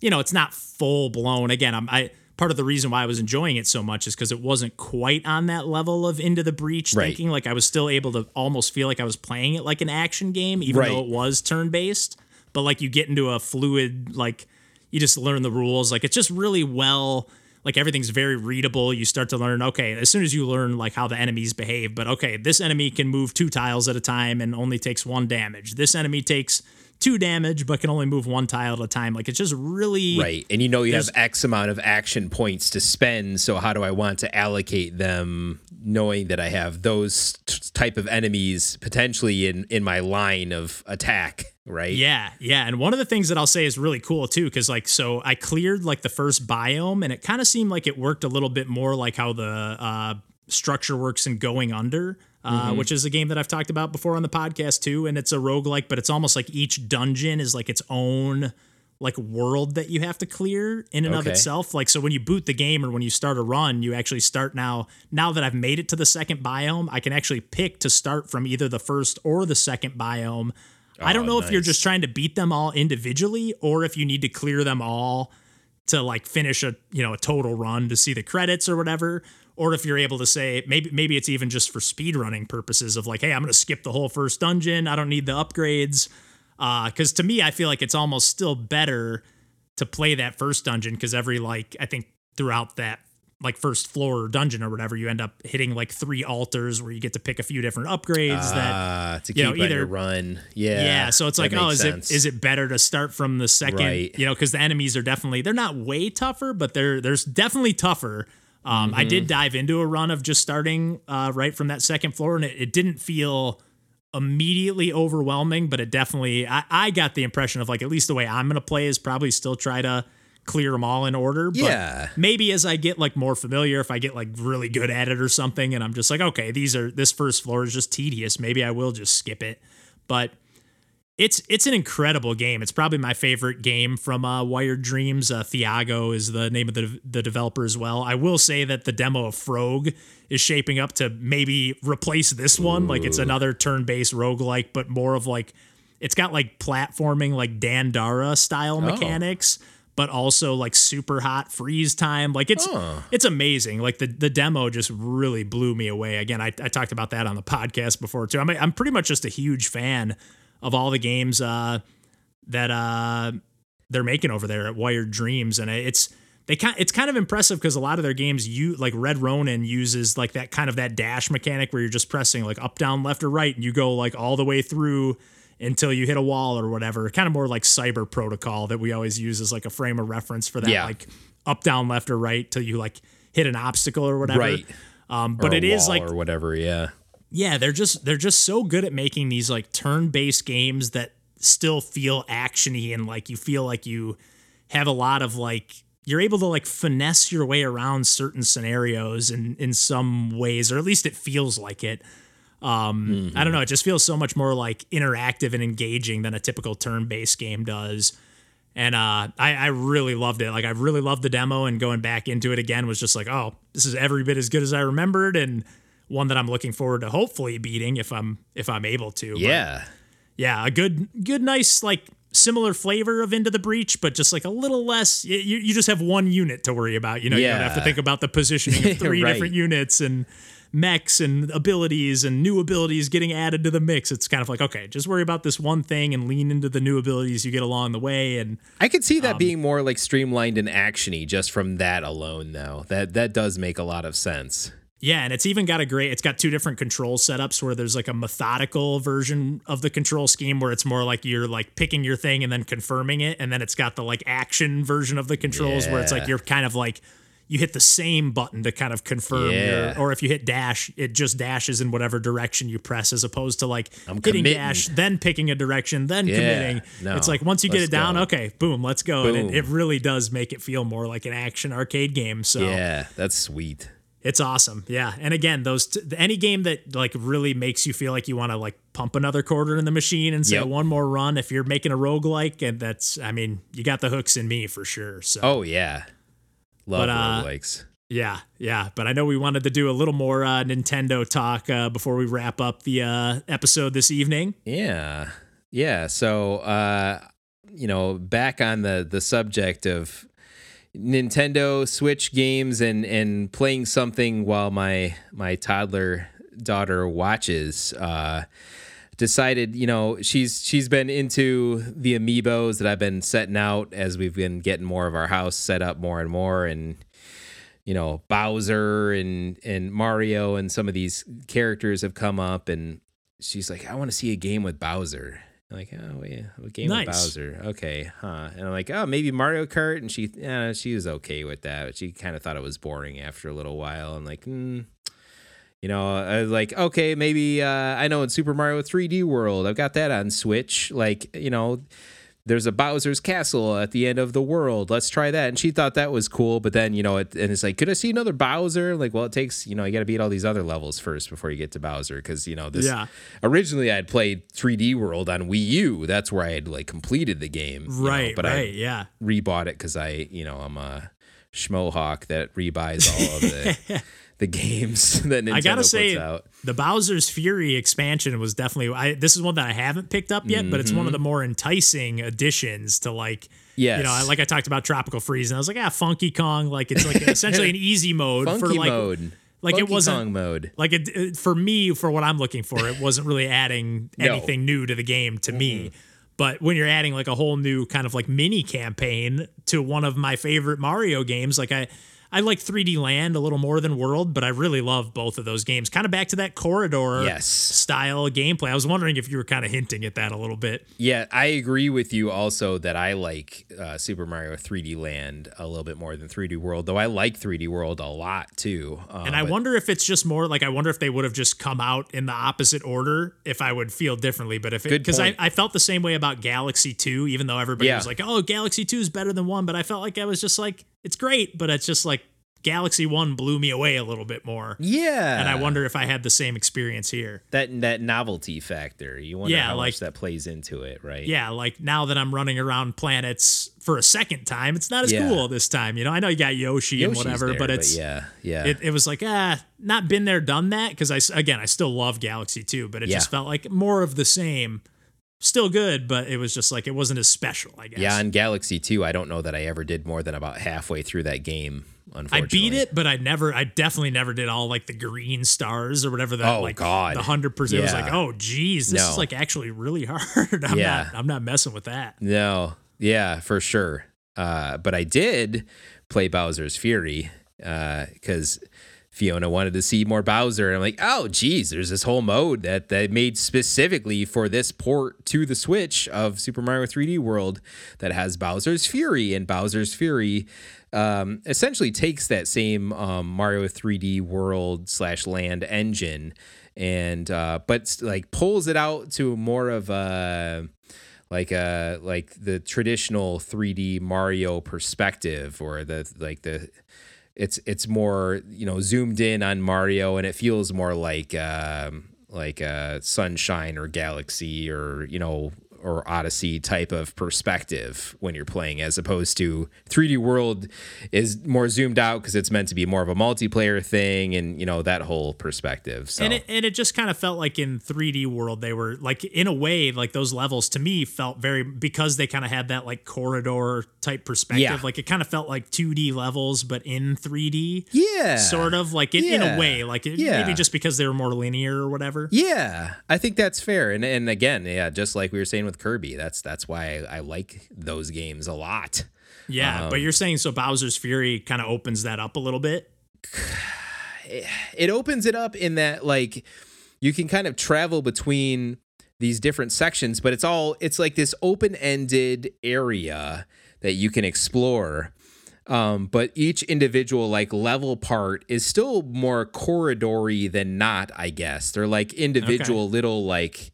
you know, it's not full blown. Again, I'm I part of the reason why I was enjoying it so much is because it wasn't quite on that level of into the breach Right. thinking. Like I was still able to almost feel like I was playing it like an action game, even Right. though it was turn based. But like you get into a fluid, like you just learn the rules. Like it's just really well. Like everything's very readable. You start to learn, okay, as soon as you learn like how the enemies behave, but okay, this enemy can move two tiles at a time and only takes one damage. This enemy takes two damage but can only move one tile at a time. Like it's just really Right. And you know you have X amount of action points to spend. So how do I want to allocate them knowing that I have those t- type of enemies potentially in in my line of attack, right? Yeah, yeah. And one of the things that I'll say is really cool too, because like, so I cleared like the first biome and it kind of seemed like it worked a little bit more like how the uh, structure works in Going Under, uh, which is a game that I've talked about before on the podcast too. And it's a roguelike, but it's almost like each dungeon is like its own like world that you have to clear in and of itself. Like so when you boot the game or when you start a run, you actually start now now that I've made it to the second biome, I can actually pick to start from either the first or the second biome. I don't Oh, know if you're just trying to beat them all individually or if you need to clear them all to like finish a you know a total run to see the credits or whatever or if you're able to say maybe maybe it's even just for speed running purposes of like hey i'm going to skip the whole first dungeon i don't need the upgrades because to me i feel like it's almost still better to play that first dungeon because every like i think throughout that like first floor or dungeon or whatever you end up hitting like three altars where you get to pick a few different upgrades that Uh, to keep you know, either- run. Yeah. yeah, so it's like, oh, is sense. it is it better to start from the second? Right. You know, because the enemies are definitely they're not way tougher, but they're there's definitely tougher. Um, I Mm-hmm. did dive into a run of just starting uh, right from that second floor, and it, it didn't feel immediately overwhelming, but it definitely I, I got the impression of like at least the way I'm gonna play is probably still try to clear them all in order. But Yeah. maybe as I get like more familiar, if I get like really good at it or something, and I'm just like, okay, these are this first floor is just tedious. Maybe I will just skip it. But it's it's an incredible game. It's probably my favorite game from uh, Wired Dreams. Uh, Thiago is the name of the the developer as well. I will say that the demo of Frog is shaping up to maybe replace this one. Like it's another turn-based roguelike, but more of like it's got like platforming like Dandara style mechanics, but also like super hot freeze time. Like it's it's amazing. Like the the demo just really blew me away. Again, I, I talked about that on the podcast before too. I'm I'm pretty much just a huge fan of all the games uh, that uh, they're making over there at Wired Dreams, and it's they kind it's kind of impressive because a lot of their games you like Red Ronin uses like that kind of that dash mechanic where you're just pressing like up down left or right and you go like all the way through until you hit a wall or whatever kind of more like cyber protocol that we always use as like a frame of reference for that Yeah. like up down left or right till you like hit an obstacle or whatever Right. um, but it is like or whatever. Yeah. Yeah, they're just they're just so good at making these like turn-based games that still feel actiony and like you feel like you have a lot of like you're able to like finesse your way around certain scenarios in in some ways or at least it feels like it. Um, Mm-hmm. I don't know. It just feels so much more like interactive and engaging than a typical turn-based game does. And uh, I, I really loved it. Like I really loved the demo, and going back into it again was just like, oh, this is every bit as good as I remembered, and one that I'm looking forward to hopefully beating if I'm if I'm able to. But Yeah. yeah, a good, good, nice like similar flavor of Into the Breach, but just like a little less. You, you just have one unit to worry about. You know, you don't have to think about the positioning of three Right. different units and mechs and abilities and new abilities getting added to the mix. It's kind of like okay, just worry about this one thing and lean into the new abilities you get along the way. And I could see that Um, being more like streamlined and actiony just from that alone though. That that does make a lot of sense. Yeah, and it's even got a great. It's got two different control setups where there's like a methodical version of the control scheme where it's more like you're like picking your thing and then confirming it, and then it's got the like action version of the controls where it's like you're kind of like you hit the same button to kind of confirm Yeah. your, or if you hit dash, it just dashes in whatever direction you press, as opposed to like I'm hitting committing. dash, then picking a direction, then Yeah, committing. no, it's like once you get it down, go. okay, boom, let's go, and it, it really does make it feel more like an action arcade game. So Yeah, that's sweet. It's awesome. Yeah. And again, those t- any game that like really makes you feel like you want to like pump another quarter in the machine and say Yep. one more run if you're making a roguelike and that's I mean, you got the hooks in me for sure. So Oh yeah. Love But, uh, roguelikes. yeah, yeah, but I know we wanted to do a little more uh, Nintendo talk uh, before we wrap up the uh, episode this evening. Yeah. Yeah. So uh you know, back on the the subject of Nintendo Switch games and and playing something while my my toddler daughter watches uh decided, you know, she's she's been into the amiibos that I've been setting out as we've been getting more of our house set up more and more and you know, Bowser and and Mario and some of these characters have come up and she's like, I want to see a game with Bowser. I'm like, oh yeah, a game Nice. with Bowser. Okay, huh? And I'm like, oh, maybe Mario Kart. And she, yeah, she was okay with that. But she kind of thought it was boring after a little while. I'm like, hmm. You know, I was like, okay, maybe uh, I know in Super Mario 3D World, I've got that on Switch. Like, you know, there's a Bowser's Castle at the end of the world. Let's try that. And she thought that was cool. But then, you know, it, and it's like, could I see another Bowser? Like, well, it takes, you know, you got to beat all these other levels first before you get to Bowser. Cause, you know, this Yeah. originally I had played 3D World on Wii U. That's where I had like completed the game. you know, Right, but right, I yeah. rebought it because I, you know, I'm a schmohawk that rebuys all of the, the games that Nintendo I gotta say, out. the Bowser's Fury expansion was definitely. I, this is one that I haven't picked up yet, but it's one of the more enticing additions to like. Yes. You know, I- like I talked about Tropical Freeze, and I was like, ah, Funky Kong, like it's like essentially an easy mode Funky for like, mode. like it wasn't- Kong mode. like it, it- for me for what I'm looking for, it wasn't really adding No. anything new to the game to me. But when you're adding like a whole new kind of like mini campaign to one of my favorite Mario games, like I I like 3D Land a little more than World, but I really love both of those games. Kind of back to that corridor Yes. style gameplay. I was wondering if you were kind of hinting at that a little bit. Yeah, I agree with you also that I like uh, Super Mario 3D Land a little bit more than 3D World, though I like 3D World a lot too. Uh, And I but- wonder if it's just more like I wonder if they would have just come out in the opposite order if I would feel differently. But if it because I. I felt the same way about Galaxy 2, even though everybody Yeah. was like, oh, Galaxy 2 is better than one. But I felt like I was just like, it's great, but it's just like Galaxy 1 blew me away a little bit more. yeah, And I wonder if I had the same experience here. that that novelty factor. You wonder Yeah, how like- much that plays into it, right? Yeah, like now that I'm running around planets for a second time, it's not as Yeah. cool this time. You know, I know you got Yoshi Yoshi's and whatever, there, but it's yeah, yeah, it, it was like ah not been there done that because I again i still love galaxy 2 but it Yeah. just felt like more of the same still good but it was just like it wasn't as special i guess yeah. On Galaxy 2, I don't know that I ever did more than about halfway through that game. i beat it but i never i definitely never did all like the green stars or whatever that Oh, like God. the 100% it was like oh geez this is like actually really hard i'm Yeah. not i'm not messing with that No, yeah, for sure. Uh, but I did play Bowser's Fury uh, because Fiona wanted to see more Bowser. And I'm like, oh, geez, there's this whole mode that they made specifically for this port to the Switch of Super Mario 3D World that has Bowser's Fury. And Bowser's Fury um, essentially takes that same um, Mario 3D World slash Land engine and uh, but like pulls it out to more of a like a like the traditional 3D Mario perspective or the like the it's it's more you know zoomed in on Mario and it feels more like um like a sunshine or galaxy or you know or Odyssey type of perspective when you're playing, as opposed to 3D World is more zoomed out because it's meant to be more of a multiplayer thing, and you know that whole perspective. So. And it and it just kind of felt like in 3D World they were like in a way like those levels to me felt very because they kind of had that like corridor type perspective. Yeah. Like it kind of felt like 2D levels but in 3D. yeah, Sort of like in, in a way, like it, Yeah. maybe just because they were more linear or whatever. Yeah, I think that's fair. And and again, yeah, just like we were saying with Kirby, that's that's why I, I like those games a lot. Yeah, Um, but you're saying so Bowser's Fury kind of opens that up a little bit. It opens it up in that like you can kind of travel between these different sections, but it's all it's like this open-ended area that you can explore. Um, but each individual like level part is still more corridory than not, I guess. They're like individual little like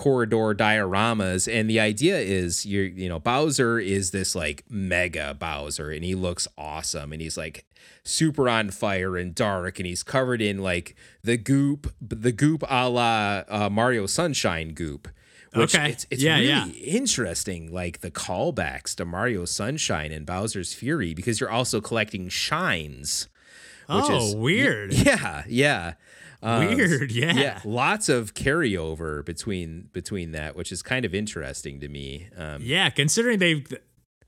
corridor dioramas and the idea is you're you know Bowser is this like mega Bowser and he looks awesome and he's like super on fire and dark and he's covered in like the goop the goop a la uh, Mario Sunshine goop which Okay. it's, it's Yeah, really yeah. interesting like the callbacks to Mario Sunshine and Bowser's Fury because you're also collecting shines which oh, is weird. yeah yeah Um, Weird, yeah. yeah lots of carryover between between that which is kind of interesting to me um Yeah, considering they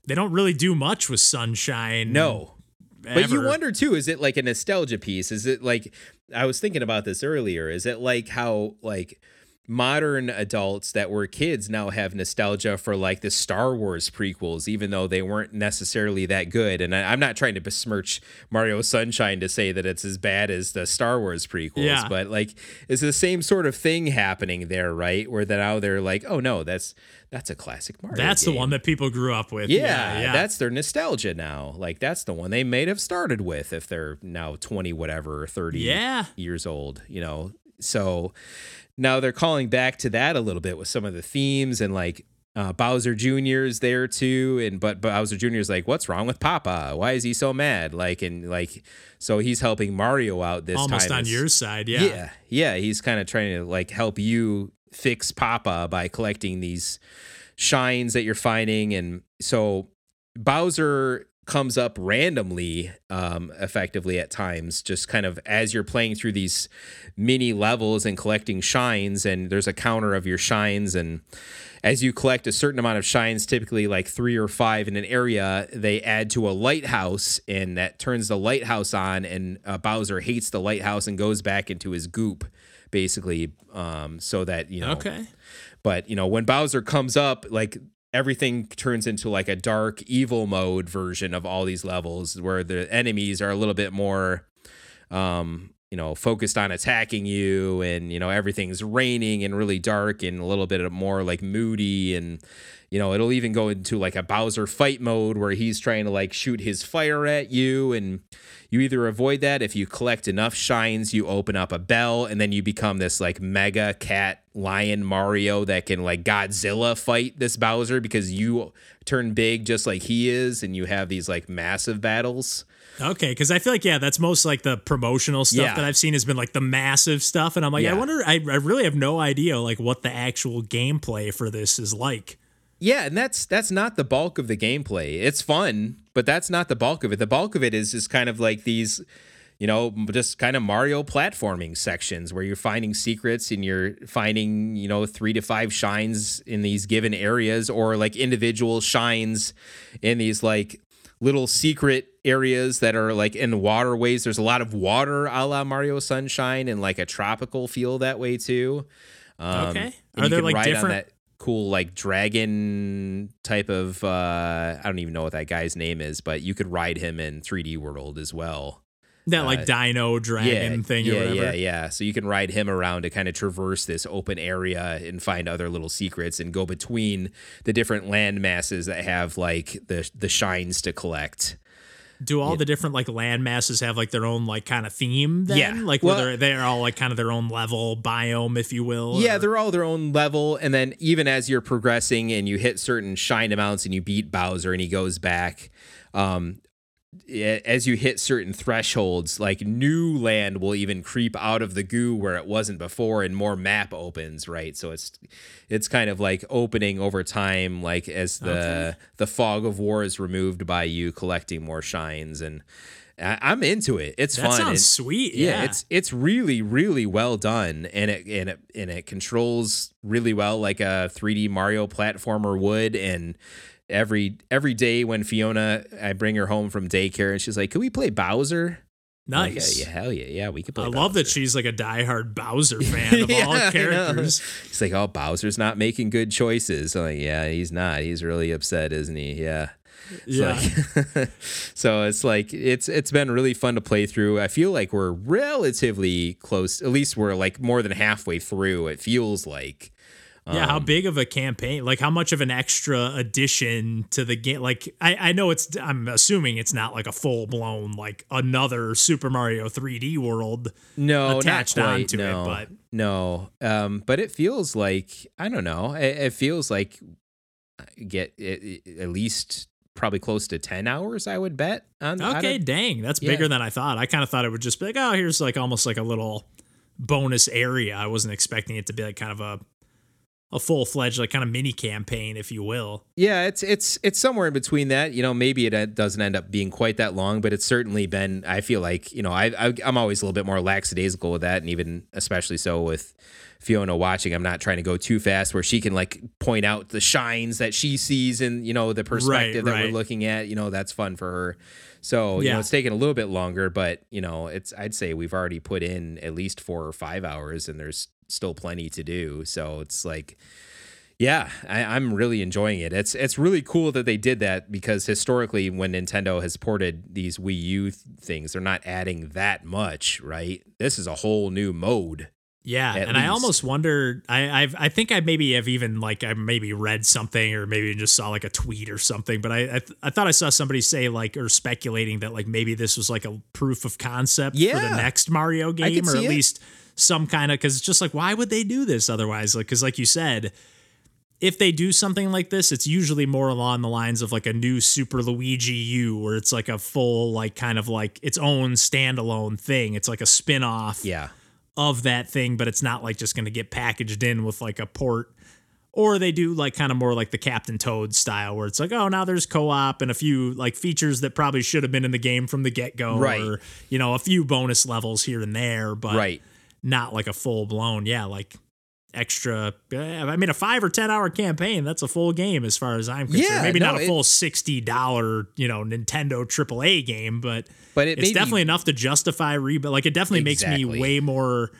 they don't really do much with Sunshine. no but you wonder too is it like a nostalgia piece is it like i was thinking about this earlier is it like how like modern adults that were kids now have nostalgia for like the Star Wars prequels, even though they weren't necessarily that good. And I, I'm not trying to besmirch Mario Sunshine to say that it's as bad as the Star Wars prequels, Yeah. but like it's the same sort of thing happening there, right? Where that now they're like, oh no, that's that's a classic Mario. That's the one that people grew up with. Yeah, yeah. that's their nostalgia now. Like that's the one they may have started with if they're now 20 whatever or 30 Yeah. years old, you know. So now they're calling back to that a little bit with some of the themes and like uh, Bowser Jr.'s there too, and but Bowser Jr.'s like, "What's wrong with Papa? Why is he so mad?" Like, and like, so he's helping Mario out this almost time. on your side. Yeah. yeah, yeah. He's kind of trying to like help you fix Papa by collecting these shines that you're finding, and so Bowser comes up randomly, um, effectively at times, just kind of as you're playing through these mini levels and collecting shines, and there's a counter of your shines, and as you collect a certain amount of shines, typically like three or five in an area, they add to a lighthouse, and that turns the lighthouse on, and uh, Bowser hates the lighthouse and goes back into his goop, basically, um, so that you know. Okay. But you know, when Bowser comes up, like everything turns into like a dark evil mode version of all these levels where the enemies are a little bit more um you know focused on attacking you and you know everything's raining and really dark and a little bit more like moody and you know it'll even go into like a Bowser fight mode where he's trying to like shoot his fire at you and you either avoid that if you collect enough shines you open up a bell and then you become this like mega cat lion mario that can like godzilla fight this bowser because you turn big just like he is and you have these like massive battles Okay, because I feel like yeah, that's most like the promotional stuff Yeah. that I've seen has been like the massive stuff, and I'm like, I wonder, I, I really have no idea like what the actual gameplay for this is like. Yeah and that's that's not the bulk of the gameplay. It's fun but that's not the bulk of it. The bulk of it is just kind of like these you know just kind of mario platforming sections where you're finding secrets and you're finding you know three to five shines in these given areas or like individual shines in these like little secret areas that are like in waterways. There's a lot of water a la mario sunshine and like a tropical feel that way too. Um, Okay. Are there, like, different- that cool like dragon type of uh I don't even know what that guy's name is, but you could ride him in 3D World as well. That like Dino Dragon thing Uh, yeah, or whatever. yeah, yeah. So you can ride him around to kind of traverse this open area and find other little secrets and go between the different land masses that have like the the shines to collect. Do all the different like land masses have like their own like kind of theme? Then? Yeah. like Well- where they're they're all like kind of their own level biome, if you will. Yeah, or- they're all their own level. And then even as you're progressing and you hit certain shine amounts and you beat Bowser and he goes back, um, as you hit certain thresholds, like new land will even creep out of the goo where it wasn't before, and more map opens, right? So it's it's kind of like opening over time, like as the okay. the fog of war is removed by you collecting more shines, and I'm into it. It's that fun. Sounds and, sweet. Yeah. yeah. it's it's really really well done, and it and it and it controls really well like a 3D Mario platformer would, and every every day when Fiona, I bring her home from daycare, and she's like, "Can we play Bowser?" Nice. Like, yeah, hell yeah, yeah, we could play. Bowser. I Bowser. love that she's like a diehard Bowser fan of yeah, all characters. He's like, "Oh, Bowser's not making good choices." I'm like, yeah, he's not. He's really upset, isn't he? Yeah. Yeah. Like, so it's like it's it's been really fun to play through. I feel like we're relatively close. At least we're like more than halfway through. It feels like. Yeah, how um, big of a campaign? Like, how much of an extra addition to the game? Like, I, I know it's. I'm assuming it's not like a full blown like another Super Mario 3D world. No, attached not quite, onto no, it, but no. Um, but it feels like I don't know. It, it feels like get it, at least probably close to 10 hours i would bet on, okay dang that's yeah. bigger than i thought i kind of thought it would just be like oh here's like almost like a little bonus area i wasn't expecting it to be like kind of a a full-fledged like kind of mini campaign if you will yeah it's it's it's somewhere in between that you know maybe it uh, doesn't end up being quite that long but it's certainly been i feel like you know i, I i'm always a little bit more lackadaisical with that and even especially so with Fiona watching, I'm not trying to go too fast where she can like point out the shines that she sees and you know the perspective right, that right. we're looking at. You know that's fun for her. So you yeah. know it's taking a little bit longer, but you know it's I'd say we've already put in at least four or five hours, and there's still plenty to do. So it's like. Yeah, I, am really enjoying it. It's it's really cool that they did that because historically, when Nintendo has ported these Wii U th- things, they're not adding that much, right? This is a whole new mode yeah, and least. I almost wonder. I I've, i think I maybe have even like I maybe read something or maybe just saw like a tweet or something. But I I, th- I thought I saw somebody say like or speculating that like maybe this was like a proof of concept yeah. for the next Mario game or at it. least some kind of because it's just like why would they do this otherwise? Like because like you said, if they do something like this, it's usually more along the lines of like a new Super Luigi U, where it's like a full like kind of like its own standalone thing. It's like a spin off. Yeah of that thing, but it's not like just going to get packaged in with like a port. Or they do like kind of more like the Captain Toad style, where it's like, oh, now there's co-op and a few like features that probably should have been in the game from the get-go, right? Or you know, a few bonus levels here and there, but right. Not like a full blown, yeah, like extra. Eh, I mean, a five or ten hour campaign that's a full game as far as I'm concerned. Yeah, Maybe no, not a full sixty dollar, you know, Nintendo AAA game, but but it it's definitely enough to justify rebuild. Like it definitely exactly. makes me way more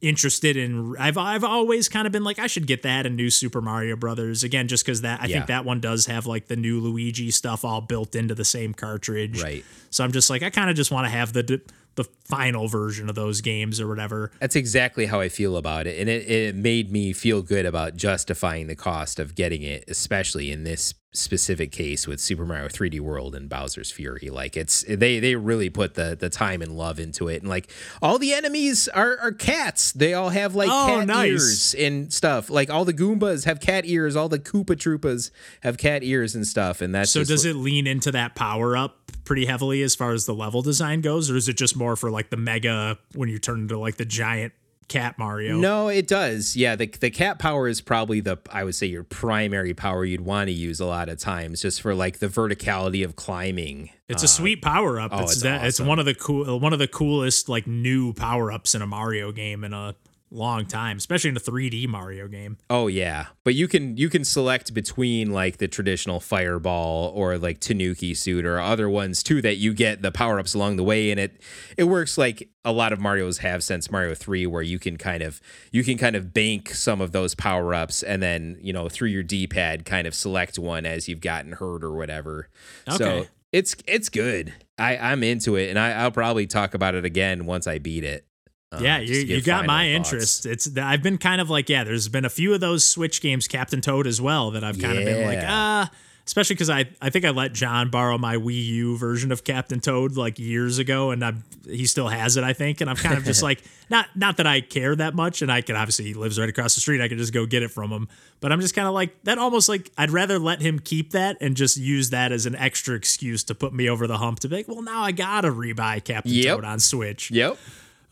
interested in. I've I've always kind of been like I should get that in New Super Mario Brothers again, just because that I yeah. think that one does have like the new Luigi stuff all built into the same cartridge. Right. So I'm just like I kind of just want to have the the final version of those games or whatever. That's exactly how I feel about it. And it, it made me feel good about justifying the cost of getting it, especially in this specific case with Super Mario 3D World and Bowser's Fury. Like it's they they really put the the time and love into it. And like all the enemies are are cats. They all have like oh, cat nice. ears and stuff. Like all the Goombas have cat ears, all the Koopa Troopas have cat ears and stuff. And that's So does it lean into that power up pretty heavily as far as the level design goes, or is it just more for like the mega when you turn into like the giant cat Mario. No, it does. Yeah, the the cat power is probably the I would say your primary power you'd want to use a lot of times just for like the verticality of climbing. It's uh, a sweet power up. Oh, it's, it's, that, awesome. it's one of the cool one of the coolest like new power ups in a Mario game in a long time, especially in a 3D Mario game. Oh yeah, but you can you can select between like the traditional Fireball or like Tanuki suit or other ones too that you get the power ups along the way, and it it works like a lot of Mario's have since Mario 3 where you can kind of you can kind of bank some of those power ups and then you know through your D-pad kind of select one as you've gotten hurt or whatever. Okay. So it's it's good. I I'm into it, and I, I'll probably talk about it again once I beat it. Um, yeah, you, you got my thoughts. interest. It's I've been kind of like yeah. There's been a few of those Switch games, Captain Toad as well, that I've kind yeah. of been like ah. especially because I, I think I let John borrow my Wii U version of Captain Toad like years ago, and I'm, he still has it, I think. And I'm kind of just like, not not that I care that much, and I can obviously he lives right across the street, I could just go get it from him. But I'm just kind of like that, almost like I'd rather let him keep that and just use that as an extra excuse to put me over the hump to be like, well, now I gotta rebuy Captain Yep. Toad on Switch. Yep.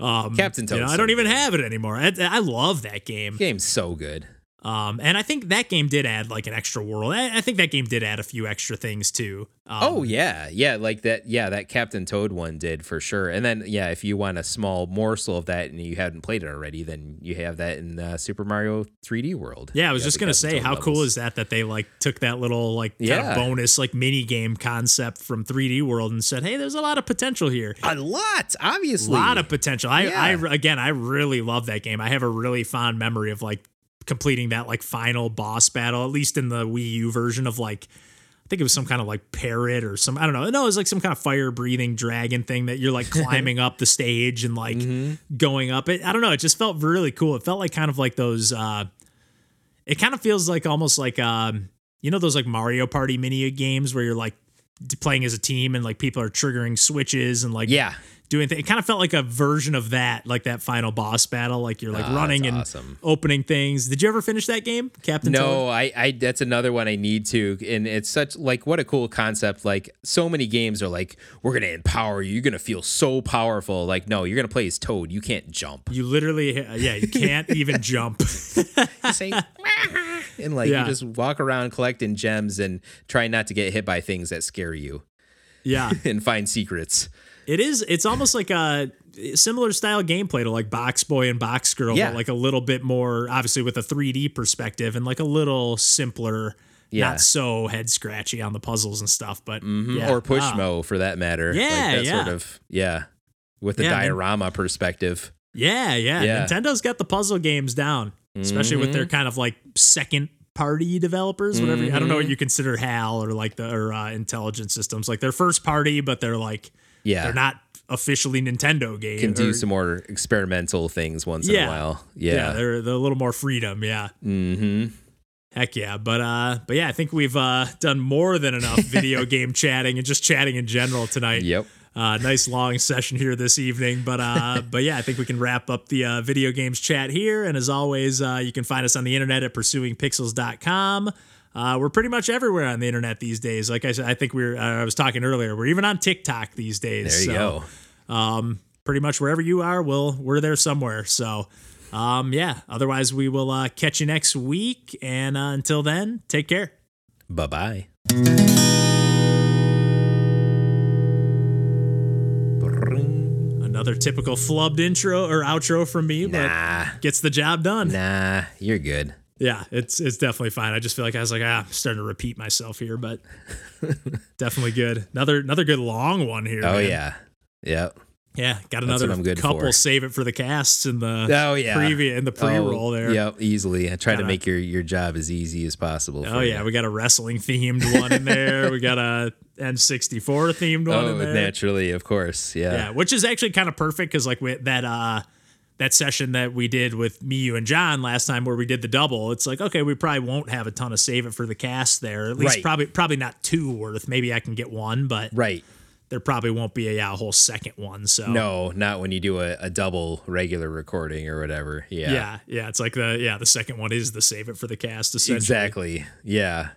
Um, Captain Toad. You know, I don't even have it anymore. I, I love that game. Game's so good. Um, and I think that game did add like an extra world. I, I think that game did add a few extra things too. Um, Oh yeah, yeah, like that. Yeah, that Captain Toad one did for sure. And then yeah, if you want a small morsel of that and you haven't played it already, then you have that in uh, Super Mario 3D World. yeah, I was just gonna Captain say, Toad how cool is that that they like took that little like kind Yeah. of bonus like mini game concept from 3D World and said, hey, there's a lot of potential here. a lot? Obviously. A lot of potential. I, Yeah. I again, I really love that game. I have a really fond memory of like completing that like final boss battle, at least in the Wii U version of like. I think it was some kind of like parrot or some I don't know. No, it was like some kind of fire breathing dragon thing that you're like climbing up the stage and like Mm-hmm. going up it. I don't know. It just felt really cool. It felt like kind of like those. uh It kind of feels like almost like um you know those like Mario Party mini games where you're like playing as a team and like people are triggering switches and like yeah. Doing things. It kind of felt like a version of that, like that final boss battle. Like you're like Ah, running and awesome. opening things. Did you ever finish that game, Captain Toad? No, I, I, that's another one I need to, and it's such like what a cool concept. Like so many games are like, we're gonna empower you. You're gonna feel so powerful. Like, no, you're gonna play as Toad. You can't jump. You literally, yeah, you can't even jump. Say, and like Yeah. you just walk around collecting gems and try not to get hit by things that scare you Yeah, and find secrets. It is. It's almost like a similar style gameplay to like Box Boy and Box Girl, Yeah. but like a little bit more, obviously with a 3D perspective and like a little simpler. Yeah. Not so head scratchy on the puzzles and stuff, but yeah. or Pushmo Wow. for that matter. Yeah, like that yeah. sort of yeah, with the diorama perspective. Yeah, yeah. Nintendo's got the puzzle games down, especially with Mm-hmm. their kind of like second party developers, whatever. I don't know Mm-hmm. what you consider HAL or like the or uh, intelligent systems. Like they're first party, but they're like Yeah, they're not officially Nintendo games. can do some more experimental things once in a while. yeah, Yeah, they're they're a little more freedom. Yeah. mm-hmm. Heck yeah, but uh, but yeah, I think we've uh done more than enough video game chatting and just chatting in general tonight. Yep. Uh, nice long session here this evening, but uh, but yeah, I think we can wrap up the uh, video games chat here. And as always, uh, you can find us on the internet at pursuingpixels.com. Uh, we're pretty much everywhere on the internet these days. Like I said, I think we we're. Uh, I was talking earlier. We're even on TikTok these days. There you so, go. Um, pretty much wherever you are, we'll we're there somewhere. So, um, yeah. Otherwise, we will uh, catch you next week. And uh, until then, take care. Bye bye. Another typical flubbed intro or outro from me, but Nah, gets the job done. nah, you're good. Yeah, it's it's definitely fine. I just feel like I was like, ah, I'm starting to repeat myself here, but definitely good. Another another good long one here. Oh man. yeah, yep. yeah. Got another couple. for. Save it for the casts in the Oh yeah. preview in the pre-roll Oh, there. Yep, easily. I try Gotta- to make your your job as easy as possible. Oh yeah, you. we got a wrestling themed one in there. we got a N64 themed one Oh, in there. naturally, of course. Yeah. Yeah, which is actually kind of perfect because like with that uh that session that we did with me, you, and John last time where we did the double, it's like okay, we probably won't have a ton of save it for the cast there. At least Right. probably probably not two worth. Maybe I can get one, but Right. there probably won't be a, yeah, a whole second one. So No, not when you do a, a double regular recording or whatever. Yeah. yeah, yeah, it's like the yeah the second one is the save it for the cast essentially. Exactly. Yeah.